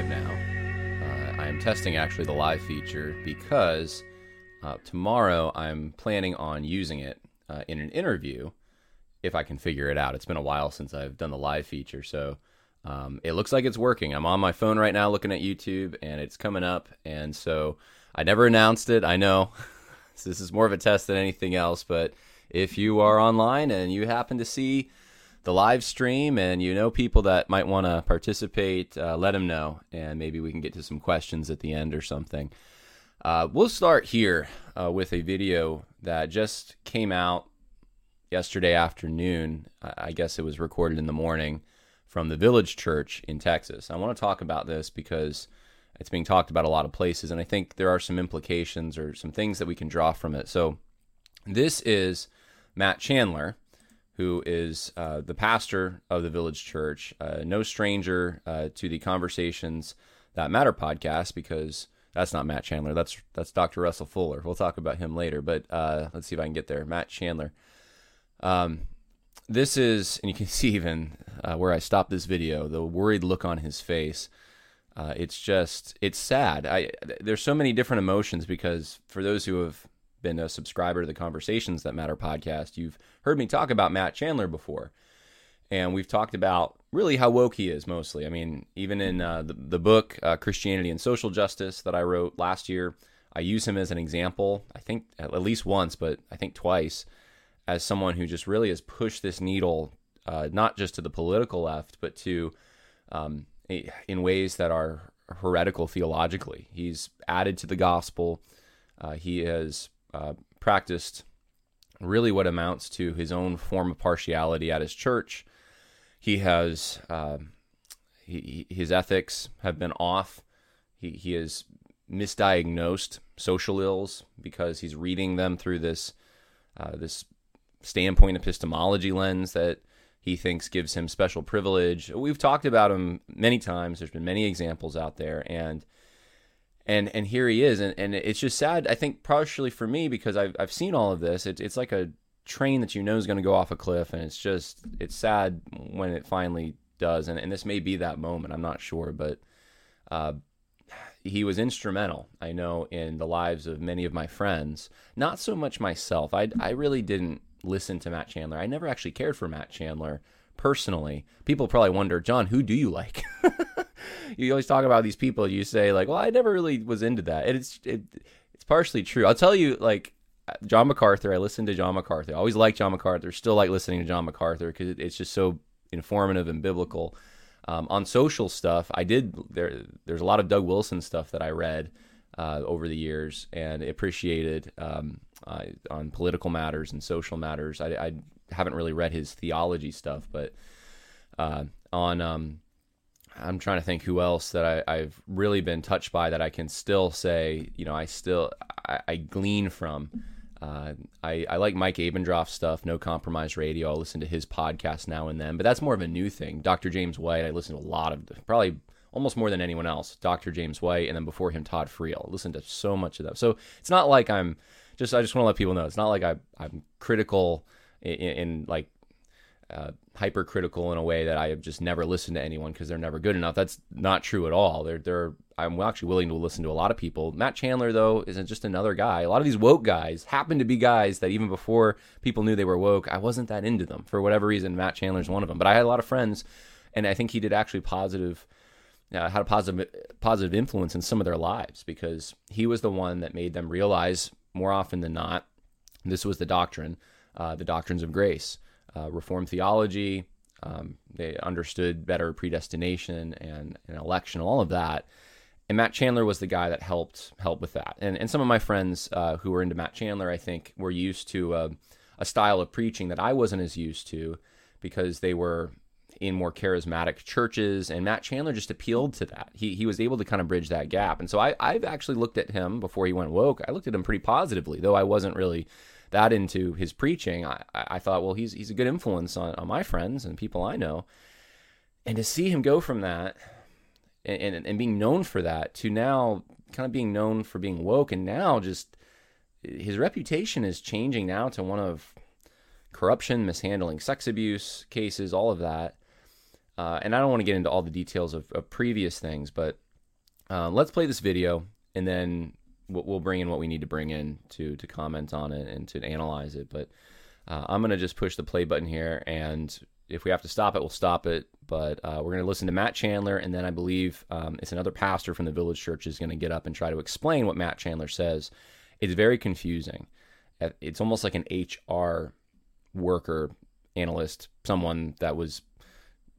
live now. Uh, I am testing actually the live feature because uh, tomorrow I'm planning on using it uh, in an interview if I can figure it out. It's been a while since I've done the live feature, so um, it looks like it's working. I'm on my phone right now looking at YouTube and it's coming up. And so I never announced it. I know this is more of a test than anything else, but if you are online and you happen to see the live stream and you know people that might want to participate, uh, let them know, and maybe we can get to some questions at the end or something. Uh, we'll start here uh, with a video that just came out yesterday afternoon. I guess it was recorded in the morning from the Village Church in Texas. I want to talk about this because it's being talked about a lot of places, and I think there are some implications or some things that we can draw from it. So, this is Matt Chandler who is uh, the pastor of the Village Church, uh, no stranger uh, to the Conversations That Matter podcast, because that's not Matt Chandler. That's that's Dr. Russell Fuller. We'll talk about him later, but uh, let's see if I can get there. Matt Chandler. Um, this is, and you can see even uh, where I stopped this video, the worried look on his face. Uh, it's just, it's sad. I there's so many different emotions because for those who have been a subscriber to the Conversations That Matter podcast, you've heard me talk about Matt Chandler before. And we've talked about really how woke he is mostly. I mean, even in uh, the, the book, uh, Christianity and Social Justice, that I wrote last year, I use him as an example, I think at least once, but I think twice, as someone who just really has pushed this needle, uh, not just to the political left, but to um, in ways that are heretical theologically. He's added to the gospel. Uh, he has uh, practiced really what amounts to his own form of partiality at his church. He has uh, he, his ethics have been off. He he has misdiagnosed social ills because he's reading them through this uh, this standpoint epistemology lens that he thinks gives him special privilege. We've talked about him many times. There's been many examples out there, and and and here he is. And, and it's just sad i think partially for me because i've, I've seen all of this. It, it's like a train that you know is going to go off a cliff and it's just it's sad when it finally does. And, and this may be that moment i'm not sure but uh, he was instrumental i know in the lives of many of my friends. Not so much myself. I, I really didn't listen to matt chandler. I never actually cared for matt chandler personally. People probably wonder john who do you like you always talk about these people. You say like, well, I never really was into that. it's it, it's partially true. I'll tell you like John MacArthur. I listened to John MacArthur. I always liked John MacArthur. Still like listening to John MacArthur because it, it's just so informative and biblical. Um, on social stuff, I did there. There's a lot of Doug Wilson stuff that I read uh, over the years and appreciated um, uh, on political matters and social matters. I, I, haven't really read his theology stuff, but uh, on um, I'm trying to think who else that I, have really been touched by that I can still say, you know, I still I, I glean from. Uh, I, I like Mike Abendroth stuff, No Compromise Radio. I'll listen to his podcast now and then, but that's more of a new thing. Dr. James White, I listen to a lot of, probably almost more than anyone else. Dr. James White, and then before him, Todd Friel. I listen to so much of that. So it's not like I'm just. I just want to let people know it's not like I, I'm critical in, in like uh, hypercritical in a way that I have just never listened to anyone because they're never good enough. That's not true at all. They're, they're, I'm actually willing to listen to a lot of people. Matt Chandler, though, isn't just another guy. A lot of these woke guys happen to be guys that even before people knew they were woke, I wasn't that into them for whatever reason. Matt Chandler's one of them. But I had a lot of friends, and I think he did actually positive. Uh, had a positive positive influence in some of their lives because he was the one that made them realize more often than not this was the doctrine, uh, the doctrines of grace uh, theology. Um, they understood better predestination and, and election, all of that. And Matt Chandler was the guy that helped help with that. And and some of my friends uh, who were into Matt Chandler, I think, were used to a, a style of preaching that I wasn't as used to because they were in more charismatic churches, and Matt Chandler just appealed to that. He he was able to kind of bridge that gap, and so I I've actually looked at him before he went woke. I looked at him pretty positively, though I wasn't really that into his preaching, I, I thought, well, he's he's a good influence on, on my friends and people I know. And to see him go from that and, and, and being known for that to now kind of being known for being woke and now just his reputation is changing now to one of corruption, mishandling sex abuse cases, all of that. uh, and I don't want to get into all the details of, of previous things, but uh, let's play this video, and then we'll, bring in what we need to bring in to to comment on it and to analyze it. But uh, I'm gonna just push the play button here, and if we have to stop it, we'll stop it. But uh, we're gonna listen to Matt Chandler, and then I believe um, it's another pastor from the Village Church is gonna get up and try to explain what Matt Chandler says. It's very confusing. It's almost like an HR worker analyst, someone that was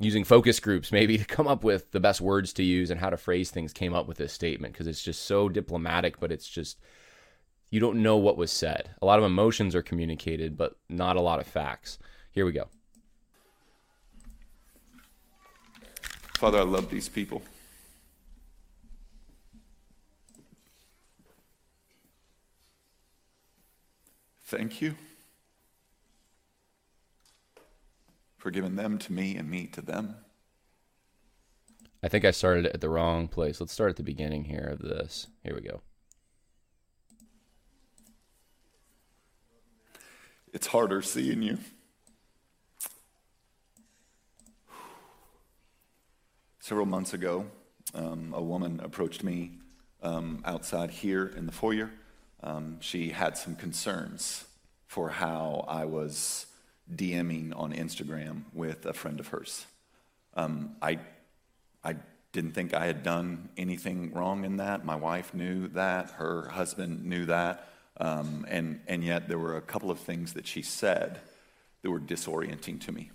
using focus groups maybe to come up with the best words to use and how to phrase things came up with this statement because it's just so diplomatic but it's just you don't know what was said. A lot of emotions are communicated but not a lot of facts. Here we go. Father i love these people. Thank you for giving them to me and me to them. I think I started at the wrong place. Let's start at the beginning here of this. Here we go. It's harder seeing you. Several months ago, um, a woman approached me um, outside here in the foyer. Um, she had some concerns for how I was DMing on Instagram with a friend of hers. Um, I, I didn't think I had done anything wrong in that. My wife knew that. Her husband knew that. Um, and, and yet there were a couple of things that she said that were disorienting to me.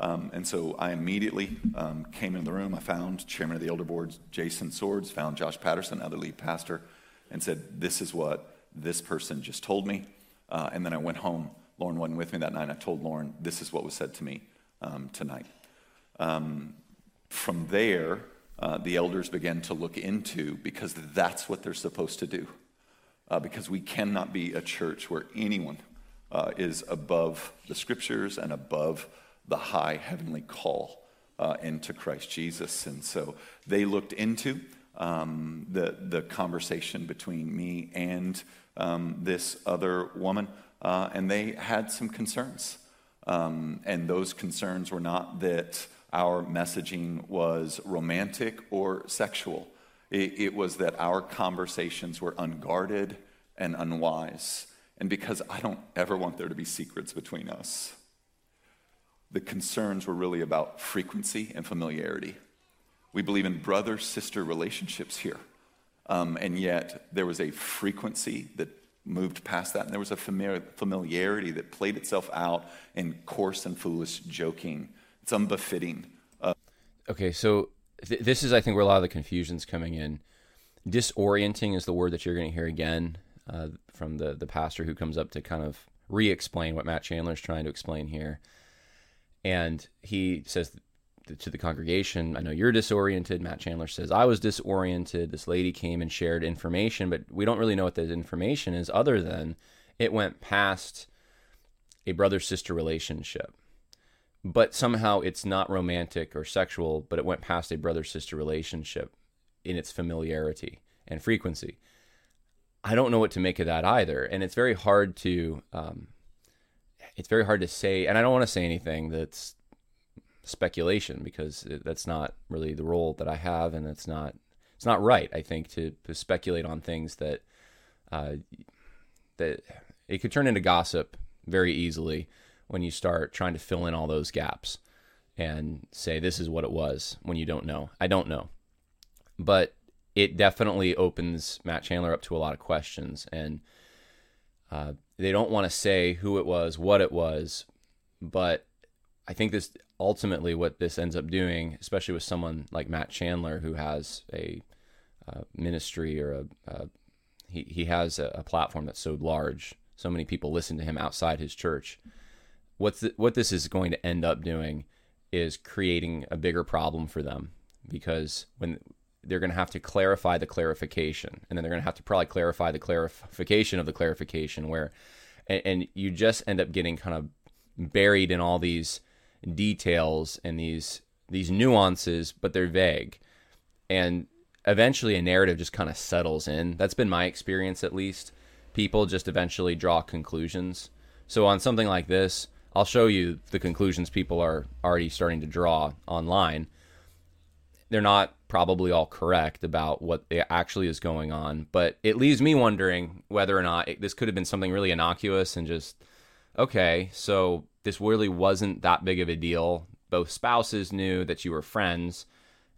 Um, and so I immediately um, came in the room. I found chairman of the elder board, Jason Swords, found Josh Patterson, other lead pastor, and said, This is what this person just told me. Uh, and then I went home Lauren wasn't with me that night. I told Lauren, this is what was said to me um, tonight. Um, from there, uh, the elders began to look into because that's what they're supposed to do. Uh, because we cannot be a church where anyone uh, is above the scriptures and above the high heavenly call uh, into Christ Jesus. And so they looked into um, the, the conversation between me and um, this other woman uh, and they had some concerns. Um, and those concerns were not that our messaging was romantic or sexual, it, it was that our conversations were unguarded and unwise. And because I don't ever want there to be secrets between us, the concerns were really about frequency and familiarity. We believe in brother sister relationships here. Um, and yet there was a frequency that moved past that. And there was a familiarity that played itself out in coarse and foolish joking. It's unbefitting. Uh, okay, so th- this is, I think, where a lot of the confusion's coming in. Disorienting is the word that you're going to hear again uh, from the, the pastor who comes up to kind of re explain what Matt Chandler is trying to explain here. And he says to the congregation, I know you're disoriented. Matt Chandler says, I was disoriented. This lady came and shared information, but we don't really know what that information is other than it went past a brother sister relationship. But somehow it's not romantic or sexual, but it went past a brother sister relationship in its familiarity and frequency. I don't know what to make of that either. And it's very hard to. Um, it's very hard to say, and I don't want to say anything that's speculation because that's not really the role that I have, and it's not it's not right. I think to, to speculate on things that uh, that it could turn into gossip very easily when you start trying to fill in all those gaps and say this is what it was when you don't know. I don't know, but it definitely opens Matt Chandler up to a lot of questions, and uh, they don't want to say who it was, what it was, but I think this ultimately what this ends up doing, especially with someone like Matt Chandler who has a uh, ministry or a he he has a, a, platform that's so large, so many people listen to him outside his church. What's the, what this is going to end up doing is creating a bigger problem for them because when they're going to have to clarify the clarification, and then they're going to have to probably clarify the clarification of the clarification, where and, and you just end up getting kind of buried in all these details and these these nuances, but they're vague. And eventually a narrative just kind of settles in. That's been my experience at least. People just eventually draw conclusions. So on something like this, I'll show you the conclusions people are already starting to draw online. They're not probably all correct about what actually is going on, but it leaves me wondering whether or not it, this could have been something really innocuous and just okay, so this really wasn't that big of a deal. Both spouses knew that you were friends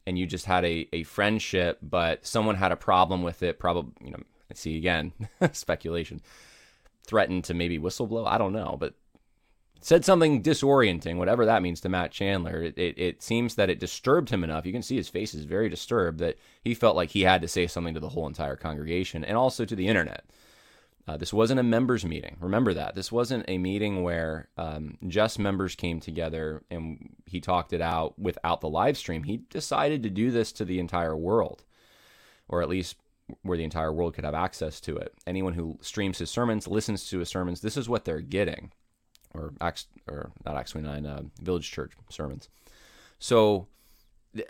and you just had a, a friendship, but someone had a problem with it, probably, you know, see again, speculation, threatened to maybe whistleblow. I don't know, but said something disorienting, whatever that means to Matt Chandler. It, it, it, seems that it disturbed him enough. You can see his face is very disturbed that he felt like he had to say something to the whole entire congregation and also to the internet. Uh, this wasn't a members meeting. Remember that. This wasn't a meeting where um, just members came together and he talked it out without the live stream. He decided to do this to the entire world, or at least where the entire world could have access to it. Anyone who streams his sermons, listens to his sermons, this is what they're getting or Acts or not Acts 29, uh, Village Church sermons. So th-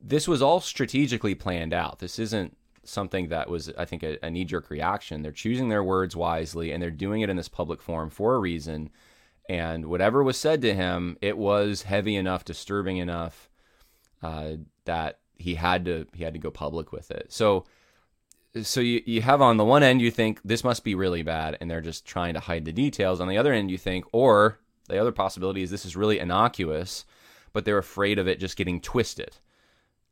this was all strategically planned out. This isn't something that was, I think, a, a knee jerk reaction. They're choosing their words wisely and they're doing it in this public forum for a reason. And whatever was said to him, it was heavy enough, disturbing enough uh, that he had to he had to go public with it. So so you, you have on the one end you think this must be really bad and they're just trying to hide the details on the other end you think or the other possibility is this is really innocuous but they're afraid of it just getting twisted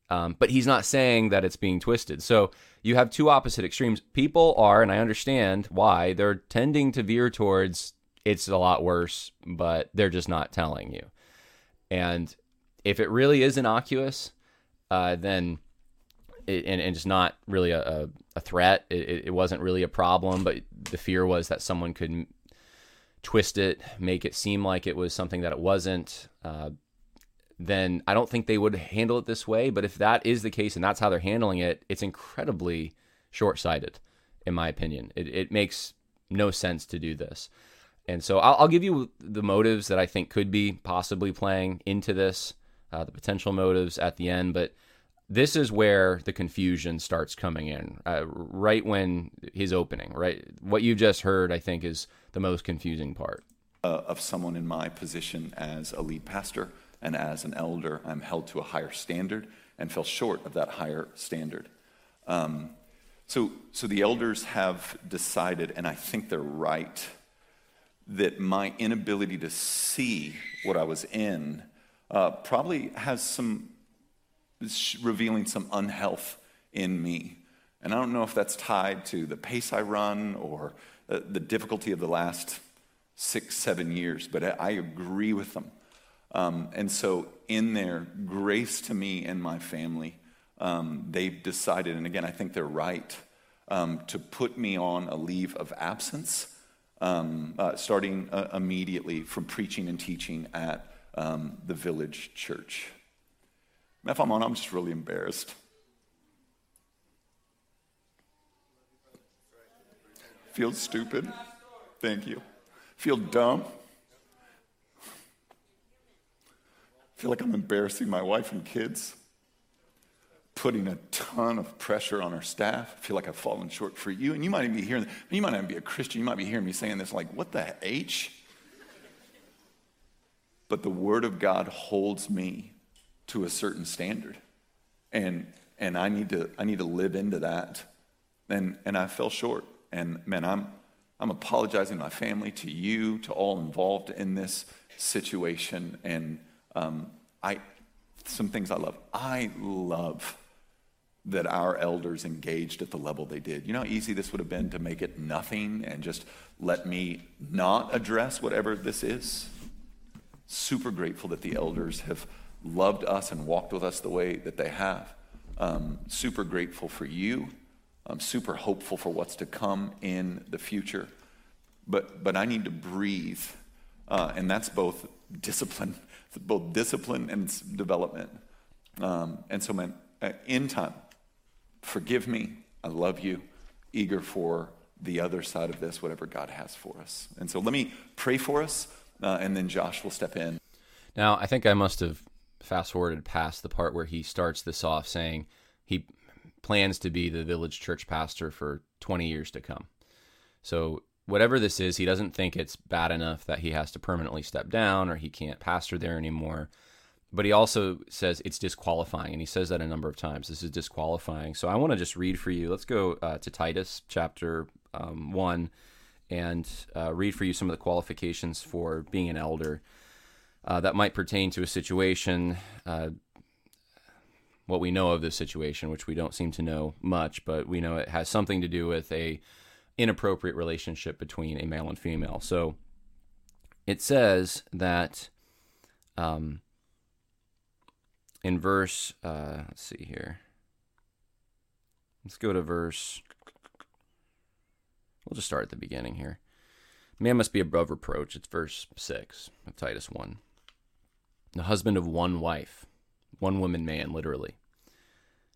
um, but he's not saying that it's being twisted so you have two opposite extremes people are and i understand why they're tending to veer towards it's a lot worse but they're just not telling you and if it really is innocuous uh, then and, and just not really a, a, a threat. It, it, wasn't really a problem, but the fear was that someone could twist it, make it seem like it was something that it wasn't. Uh, then I don't think they would handle it this way. But if that is the case and that's how they're handling it, it's incredibly short sighted, in my opinion. It, it makes no sense to do this. And so I'll, I'll, give you the motives that I think could be possibly playing into this, uh, the potential motives at the end. But this is where the confusion starts coming in uh, right when his opening right what you just heard i think is the most confusing part uh, of someone in my position as a lead pastor and as an elder i'm held to a higher standard and fell short of that higher standard um, so, so the elders have decided and i think they're right that my inability to see what i was in uh, probably has some revealing some unhealth in me. And I don't know if that's tied to the pace I run or uh, the difficulty of the last six, seven years, but I agree with them. Um, and so, in their grace to me and my family, um, they've decided, and again, I think they're right, um, to put me on a leave of absence, um, uh, starting uh, immediately from preaching and teaching at um, the village church. If I'm on, I'm just really embarrassed. Feel stupid. Thank you. Feel dumb. Feel like I'm embarrassing my wife and kids. Putting a ton of pressure on our staff. I feel like I've fallen short for you. And you might even be hearing, you might not be a Christian. You might be hearing me saying this like, what the H? But the Word of God holds me to a certain standard. And, and I, need to, I need to live into that. And, and I fell short. And man, I'm, I'm apologizing to my family, to you, to all involved in this situation. And um, I, some things I love. I love that our elders engaged at the level they did. You know how easy this would have been to make it nothing and just let me not address whatever this is? Super grateful that the elders have loved us and walked with us the way that they have. Um, super grateful for you. I'm super hopeful for what's to come in the future. But, but I need to breathe. Uh, and that's both discipline, both discipline and development. Um, and so, man, uh, in time, forgive me. I love you. Eager for the other side of this, whatever God has for us. And so let me pray for us, uh, and then Josh will step in. Now, I think I must have fast forwarded past the part where he starts this off saying he plans to be the village church pastor for 20 years to come. So whatever this is, he doesn't think it's bad enough that he has to permanently step down or he can't pastor there anymore. But he also says it's disqualifying, and he says that a number of times. This is disqualifying. So I want to just read for you. Let's go uh, to Titus chapter um, 1 and uh, read for you some of the qualifications for being an elder uh, that might pertain to a situation. Uh, what we know of this situation, which we don't seem to know much, but we know it has something to do with a inappropriate relationship between a male and female. So it says that um, in verse, uh, let's see here. Let's go to verse. We'll just start at the beginning here. Man must be above reproach. It's verse 6 of Titus 1. The husband of one wife, one woman man, literally.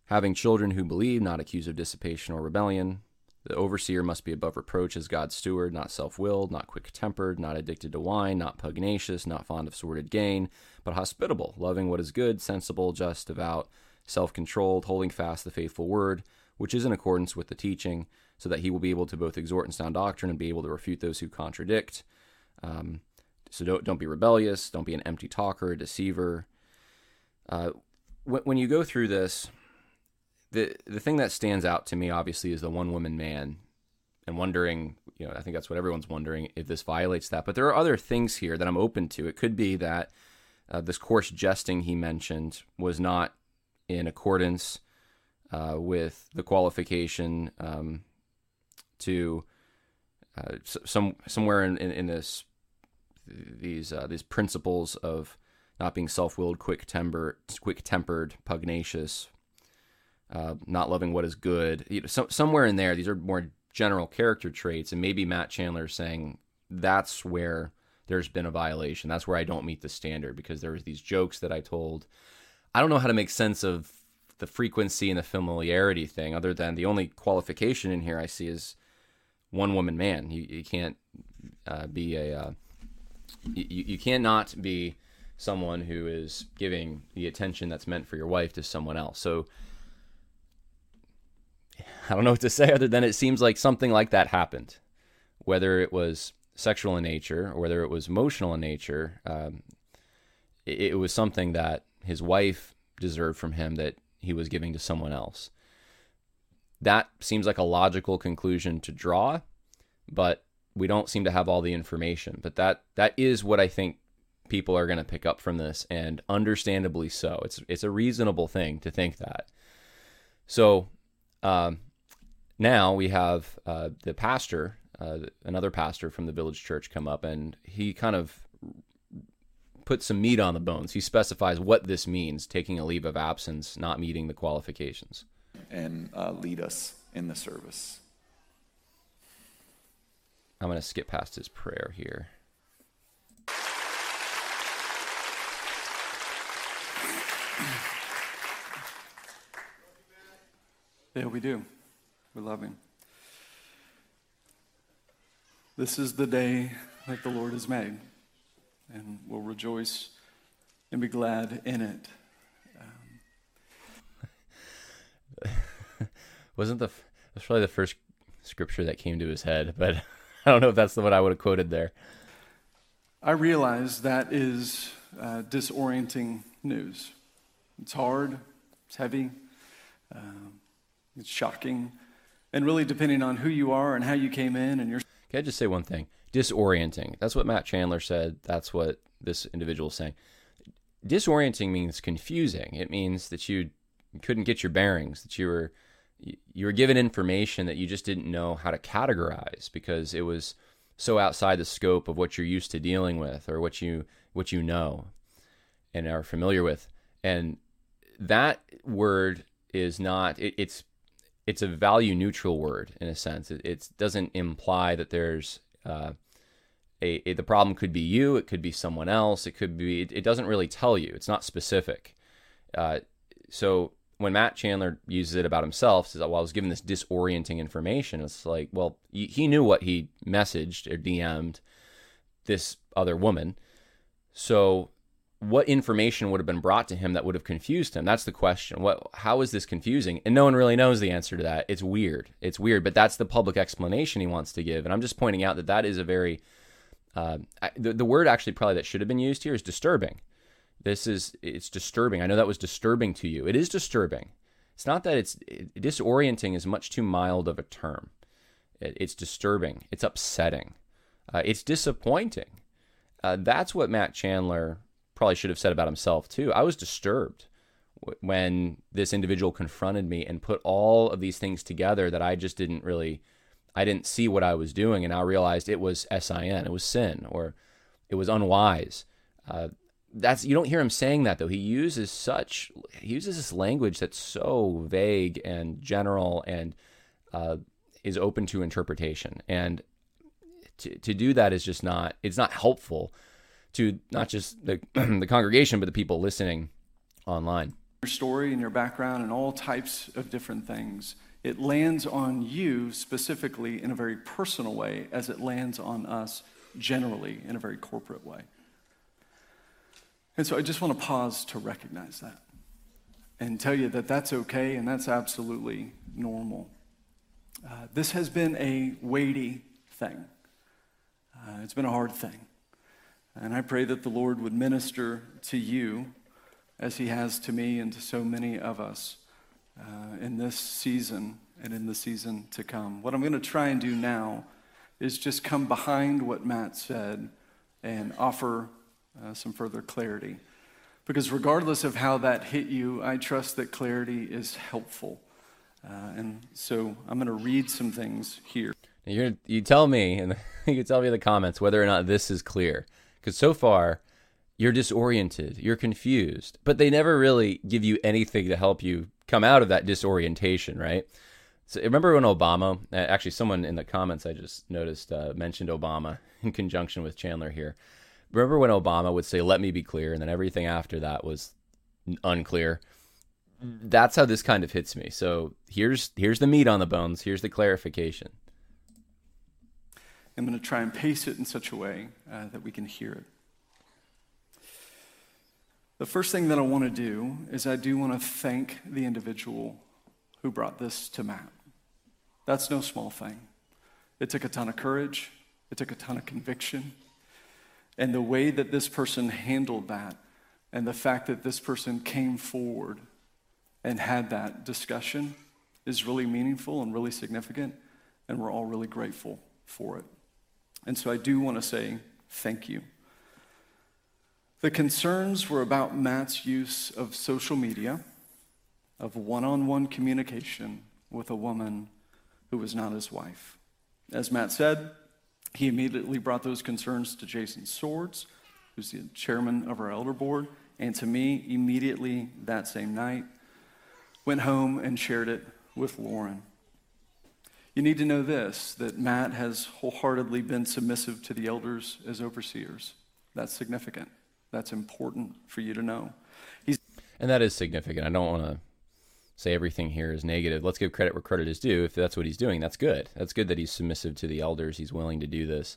Having children who believe, not accused of dissipation or rebellion, the overseer must be above reproach as God's steward, not self willed, not quick tempered, not addicted to wine, not pugnacious, not fond of sordid gain, but hospitable, loving what is good, sensible, just, devout, self controlled, holding fast the faithful word, which is in accordance with the teaching, so that he will be able to both exhort in sound doctrine and be able to refute those who contradict. Um, so don't, don't be rebellious, don't be an empty talker, a deceiver. Uh, when, when you go through this, the the thing that stands out to me obviously is the one woman man and wondering you know i think that's what everyone's wondering if this violates that. But there are other things here that i'm open to. It could be that uh, this coarse jesting he mentioned was not in accordance uh, with the qualification um, to uh, some somewhere in, in, in this these uh, these principles of not being self-willed, quick temper, quick tempered, pugnacious, uh, not loving what is good. You know, so, somewhere in there, these are more general character traits, and maybe Matt Chandler is saying that's where there's been a violation. That's where I don't meet the standard because there was these jokes that I told. I don't know how to make sense of the frequency and the familiarity thing, other than the only qualification in here I see is one woman man. You, you can't uh, be a uh, you, you cannot be someone who is giving the attention that's meant for your wife to someone else. So I don't know what to say other than it seems like something like that happened, whether it was sexual in nature or whether it was emotional in nature. Um, it, it was something that his wife deserved from him that he was giving to someone else. That seems like a logical conclusion to draw, but we don't seem to have all the information. But that that is what I think people are going to pick up from this, and understandably so. It's it's a reasonable thing to think that. So um, now we have uh, the pastor, uh, another pastor from the village church, come up, and he kind of puts some meat on the bones. He specifies what this means: taking a leave of absence, not meeting the qualifications, and uh, lead us in the service. I'm going to skip past his prayer here. Yeah, we do. We love Him. This is the day that the Lord has made, and we'll rejoice and be glad in it. Um. Wasn't the that's probably the first scripture that came to his head, but I don't know if that's the one I would have quoted there. I realize that is uh, disorienting news. It's hard. It's heavy. Um, it's shocking. And really, depending on who you are and how you came in and your. Can I just say one thing? Disorienting. That's what Matt Chandler said. That's what this individual is saying. Disorienting means confusing. It means that you couldn't get your bearings, that you were you were given information that you just didn't know how to categorize because it was so outside the scope of what you're used to dealing with or what you what you know and are familiar with. And that word is not it, it's it's a value neutral word in a sense. It, it doesn't imply that there's uh, a, a, the problem could be you, it could be someone else, it could be. It, it doesn't really tell you. It's not specific. Uh, so when Matt Chandler uses it about himself, says, "Well, I was given this disorienting information." It's like, well, he knew what he messaged or DM'd this other woman. So what information would have been brought to him that would have confused him? That's the question. What how is this confusing? And no one really knows the answer to that. It's weird. It's weird, but that's the public explanation he wants to give. And I'm just pointing out that that is a very uh, the, the word actually probably that should have been used here is disturbing. This is it's disturbing. I know that was disturbing to you. It is disturbing. It's not that it's it, disorienting is much too mild of a term. It, it's disturbing. It's upsetting. Uh, it's disappointing. Uh, that's what Matt Chandler probably should have said about himself too. I was disturbed when this individual confronted me and put all of these things together that I just didn't really I didn't see what I was doing and I realized it was sin, it was sin or it was unwise. Uh, that's you don't hear him saying that though. He uses such he uses this language that's so vague and general and uh, is open to interpretation. And to to do that is just not it's not helpful to not just the, the congregation, but the people listening online. Your story and your background and all types of different things. It lands on you specifically in a very personal way as it lands on us generally in a very corporate way. And so I just want to pause to recognize that and tell you that that's okay and that's absolutely normal. Uh, this has been a weighty thing, uh, it's been a hard thing. And I pray that the Lord would minister to you as he has to me and to so many of us uh, in this season and in the season to come. What I'm going to try and do now is just come behind what Matt said and offer uh, some further clarity. Because regardless of how that hit you, I trust that clarity is helpful. Uh, and so I'm going to read some things here. You're, you tell me, and you can tell me in the comments whether or not this is clear. Because so far, you're disoriented, you're confused, but they never really give you anything to help you come out of that disorientation, right? So remember when Obama, actually, someone in the comments I just noticed uh, mentioned Obama in conjunction with Chandler here. Remember when Obama would say, "Let me be clear," and then everything after that was unclear. That's how this kind of hits me. So here's here's the meat on the bones. Here's the clarification. I'm going to try and pace it in such a way uh, that we can hear it. The first thing that I want to do is I do want to thank the individual who brought this to Matt. That's no small thing. It took a ton of courage, it took a ton of conviction. And the way that this person handled that, and the fact that this person came forward and had that discussion, is really meaningful and really significant. And we're all really grateful for it. And so I do want to say thank you. The concerns were about Matt's use of social media, of one on one communication with a woman who was not his wife. As Matt said, he immediately brought those concerns to Jason Swords, who's the chairman of our elder board, and to me immediately that same night. Went home and shared it with Lauren. You need to know this that Matt has wholeheartedly been submissive to the elders as overseers. That's significant. That's important for you to know. He's and that is significant. I don't want to say everything here is negative. Let's give credit where credit is due. If that's what he's doing, that's good. That's good that he's submissive to the elders. He's willing to do this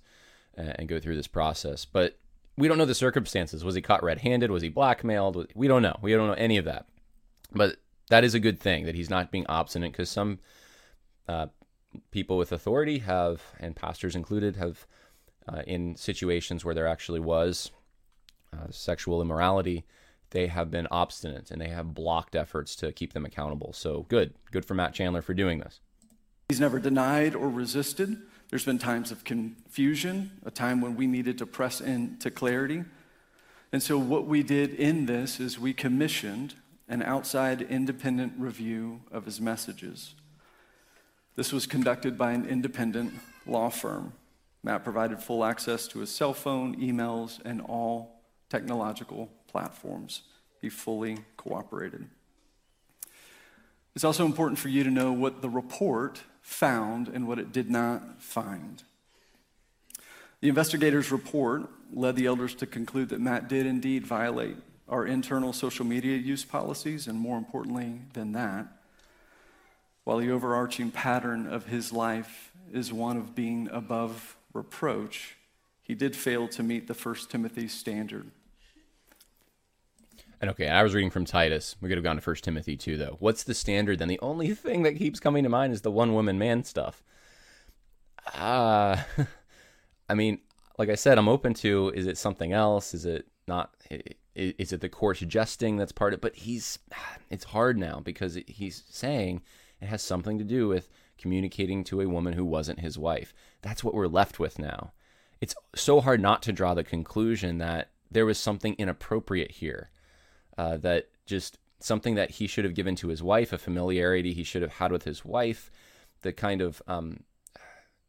and go through this process. But we don't know the circumstances. Was he caught red handed? Was he blackmailed? We don't know. We don't know any of that. But that is a good thing that he's not being obstinate because some uh, people with authority have, and pastors included, have uh, in situations where there actually was uh, sexual immorality, they have been obstinate and they have blocked efforts to keep them accountable. So good, good for Matt Chandler for doing this. He's never denied or resisted. There's been times of confusion, a time when we needed to press into clarity. And so, what we did in this is we commissioned an outside independent review of his messages. This was conducted by an independent law firm. Matt provided full access to his cell phone, emails, and all technological platforms. He fully cooperated. It's also important for you to know what the report found and what it did not find. The investigators' report led the elders to conclude that Matt did indeed violate our internal social media use policies, and more importantly than that, while the overarching pattern of his life is one of being above reproach, he did fail to meet the First Timothy standard. And okay, I was reading from Titus. We could have gone to First Timothy too, though. What's the standard? Then the only thing that keeps coming to mind is the one woman man stuff. Uh I mean, like I said, I'm open to is it something else? Is it not? Is it the coarse jesting that's part of it? But he's, it's hard now because he's saying it has something to do with communicating to a woman who wasn't his wife. That's what we're left with now. It's so hard not to draw the conclusion that there was something inappropriate here, uh, that just something that he should have given to his wife, a familiarity he should have had with his wife, the kind of um,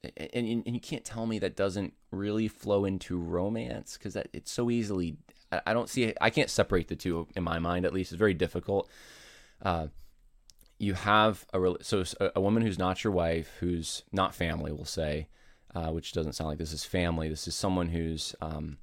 and, and you can't tell me that doesn't really flow into romance because it's so easily I don't see I can't separate the two in my mind at least it's very difficult uh, you have a so a woman who's not your wife who's not family we'll say uh, which doesn't sound like this is family this is someone who's um,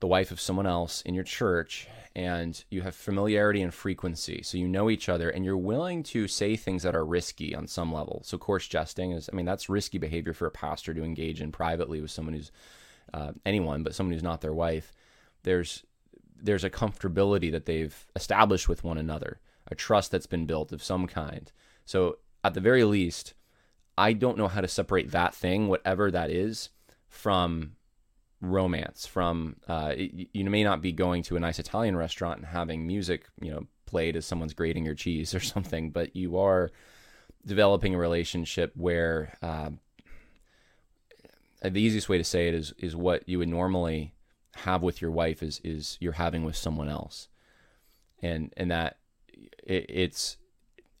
the wife of someone else in your church and you have familiarity and frequency. So you know each other and you're willing to say things that are risky on some level. So coarse jesting is, I mean, that's risky behavior for a pastor to engage in privately with someone who's uh, anyone, but someone who's not their wife. There's there's a comfortability that they've established with one another, a trust that's been built of some kind. So at the very least, I don't know how to separate that thing, whatever that is, from romance from uh, you may not be going to a nice Italian restaurant and having music you know played as someone's grating your cheese or something, but you are developing a relationship where uh, the easiest way to say it is is what you would normally have with your wife is is you're having with someone else, and and that it, it's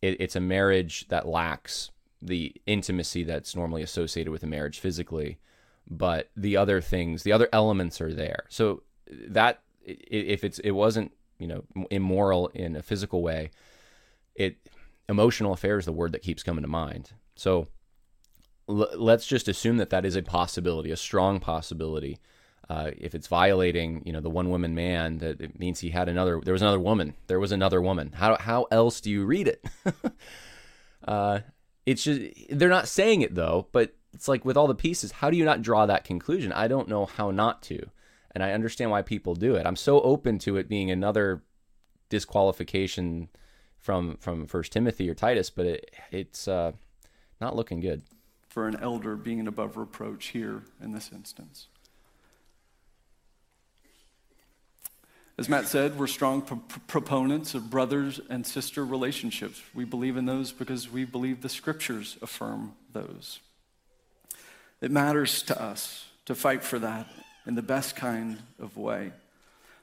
it, it's a marriage that lacks the intimacy that's normally associated with a marriage physically but the other things, the other elements are there. So that if it's it wasn't you know immoral in a physical way, it emotional affair is the word that keeps coming to mind. So l- let's just assume that that is a possibility, a strong possibility. Uh, if it's violating, you know, the one woman man, that it means he had another. There was another woman. There was another woman. How how else do you read it? uh, it's just they're not saying it though, but it's like with all the pieces, how do you not draw that conclusion? I don't know how not to. And I understand why people do it. I'm so open to it being another disqualification from from First Timothy or Titus, but it, it's uh, not looking good for an elder being above reproach here in this instance. As Matt said, we're strong pro- proponents of brothers and sister relationships. We believe in those because we believe the scriptures affirm those. It matters to us to fight for that in the best kind of way.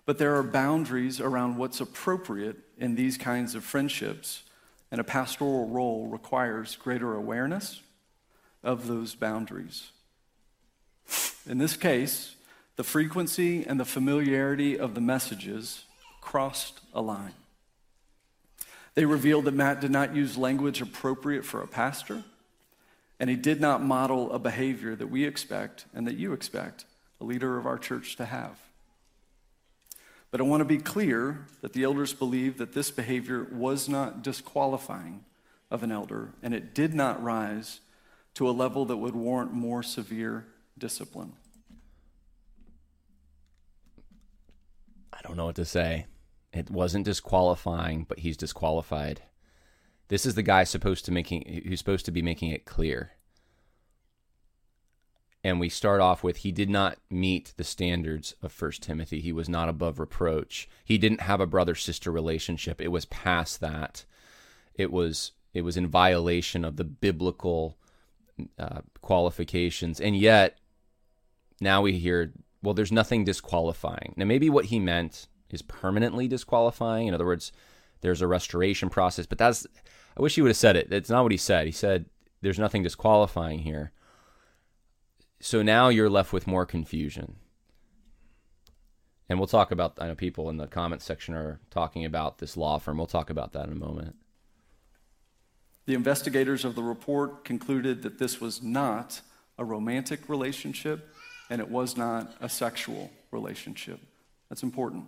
But there are boundaries around what's appropriate in these kinds of friendships, and a pastoral role requires greater awareness of those boundaries. In this case, the frequency and the familiarity of the messages crossed a line. They revealed that Matt did not use language appropriate for a pastor and he did not model a behavior that we expect and that you expect a leader of our church to have. But I want to be clear that the elders believe that this behavior was not disqualifying of an elder, and it did not rise to a level that would warrant more severe discipline. Don't know what to say. It wasn't disqualifying, but he's disqualified. This is the guy supposed to making who's supposed to be making it clear. And we start off with he did not meet the standards of First Timothy. He was not above reproach. He didn't have a brother sister relationship. It was past that. It was it was in violation of the biblical uh, qualifications. And yet now we hear well, there's nothing disqualifying. Now maybe what he meant is permanently disqualifying. In other words, there's a restoration process, but that's I wish he would have said it. That's not what he said. He said there's nothing disqualifying here. So now you're left with more confusion. And we'll talk about I know people in the comments section are talking about this law firm. We'll talk about that in a moment. The investigators of the report concluded that this was not a romantic relationship and it was not a sexual relationship. That's important.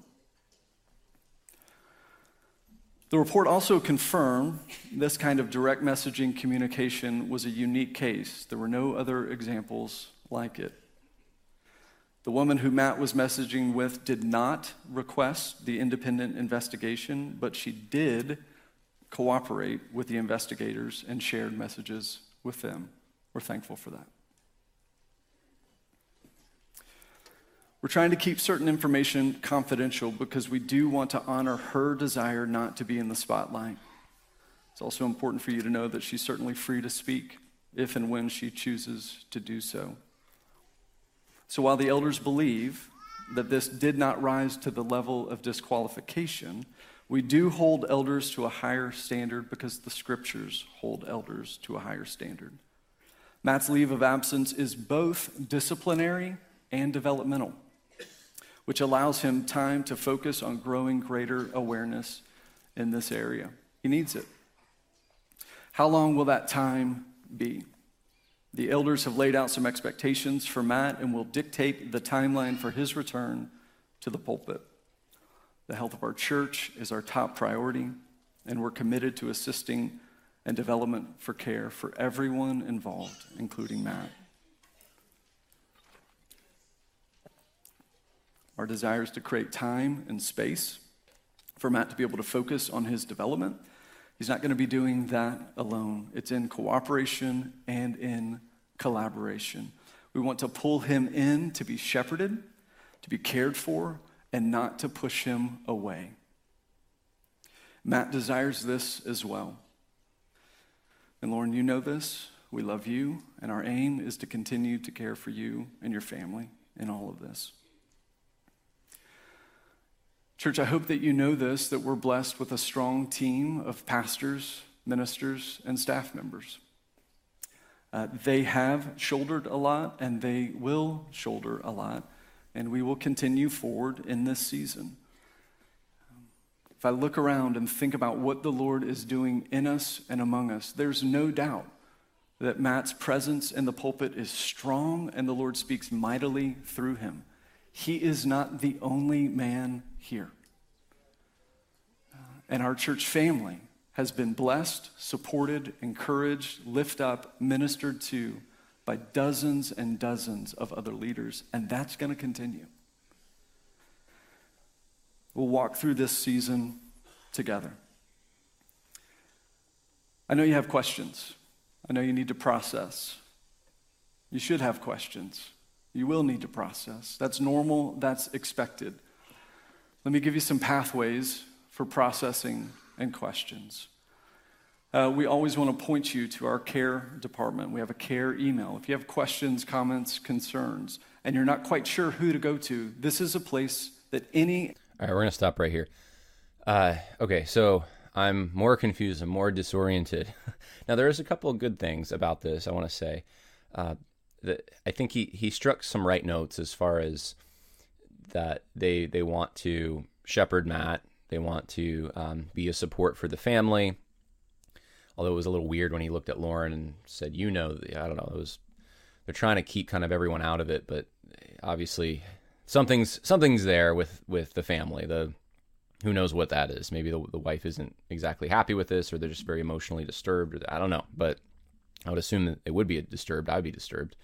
The report also confirmed this kind of direct messaging communication was a unique case. There were no other examples like it. The woman who Matt was messaging with did not request the independent investigation, but she did cooperate with the investigators and shared messages with them. We're thankful for that. We're trying to keep certain information confidential because we do want to honor her desire not to be in the spotlight. It's also important for you to know that she's certainly free to speak if and when she chooses to do so. So while the elders believe that this did not rise to the level of disqualification, we do hold elders to a higher standard because the scriptures hold elders to a higher standard. Matt's leave of absence is both disciplinary and developmental which allows him time to focus on growing greater awareness in this area. He needs it. How long will that time be? The elders have laid out some expectations for Matt and will dictate the timeline for his return to the pulpit. The health of our church is our top priority, and we're committed to assisting and development for care for everyone involved, including Matt. Our desire is to create time and space for Matt to be able to focus on his development. He's not going to be doing that alone, it's in cooperation and in collaboration. We want to pull him in to be shepherded, to be cared for, and not to push him away. Matt desires this as well. And Lauren, you know this. We love you, and our aim is to continue to care for you and your family in all of this. Church, I hope that you know this that we're blessed with a strong team of pastors, ministers, and staff members. Uh, they have shouldered a lot and they will shoulder a lot, and we will continue forward in this season. If I look around and think about what the Lord is doing in us and among us, there's no doubt that Matt's presence in the pulpit is strong and the Lord speaks mightily through him. He is not the only man here. Uh, and our church family has been blessed, supported, encouraged, lifted up, ministered to by dozens and dozens of other leaders, and that's going to continue. We'll walk through this season together. I know you have questions. I know you need to process. You should have questions. You will need to process. That's normal, that's expected. Let me give you some pathways for processing and questions. Uh, we always want to point you to our care department. We have a care email. If you have questions, comments, concerns, and you're not quite sure who to go to, this is a place that any. All right, we're going to stop right here. Uh, okay, so I'm more confused and more disoriented. now, there is a couple of good things about this I want to say. Uh, that I think he, he struck some right notes as far as that they they want to shepherd Matt. They want to um, be a support for the family. Although it was a little weird when he looked at Lauren and said, "You know," I don't know. It was they're trying to keep kind of everyone out of it, but obviously something's something's there with with the family. The who knows what that is? Maybe the the wife isn't exactly happy with this, or they're just very emotionally disturbed. Or I don't know, but I would assume that it would be disturbed. I'd be disturbed.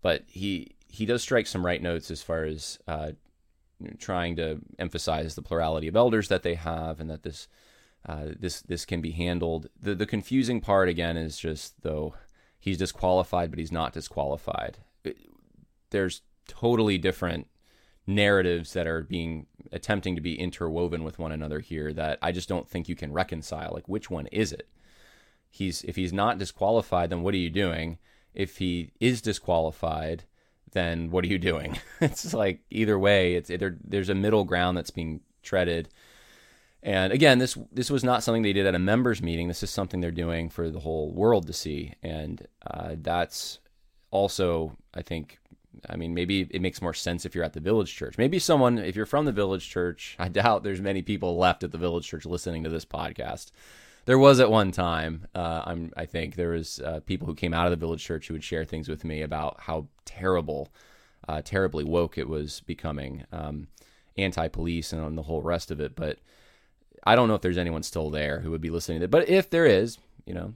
But he he does strike some right notes as far as uh, trying to emphasize the plurality of elders that they have, and that this uh, this this can be handled. The the confusing part again is just though he's disqualified, but he's not disqualified. It, there's totally different narratives that are being attempting to be interwoven with one another here that I just don't think you can reconcile. Like which one is it? He's if he's not disqualified, then what are you doing? If he is disqualified, then what are you doing? it's like either way, it's there, there's a middle ground that's being treaded. And again, this this was not something they did at a members meeting. This is something they're doing for the whole world to see, and uh, that's also, I think, I mean, maybe it makes more sense if you're at the village church. Maybe someone, if you're from the village church, I doubt there's many people left at the village church listening to this podcast there was at one time. Uh, I'm, I think there was uh, people who came out of the village church who would share things with me about how terrible, uh, terribly woke it was becoming, um, anti-police and the whole rest of it. But I don't know if there's anyone still there who would be listening to. But if there is, you know,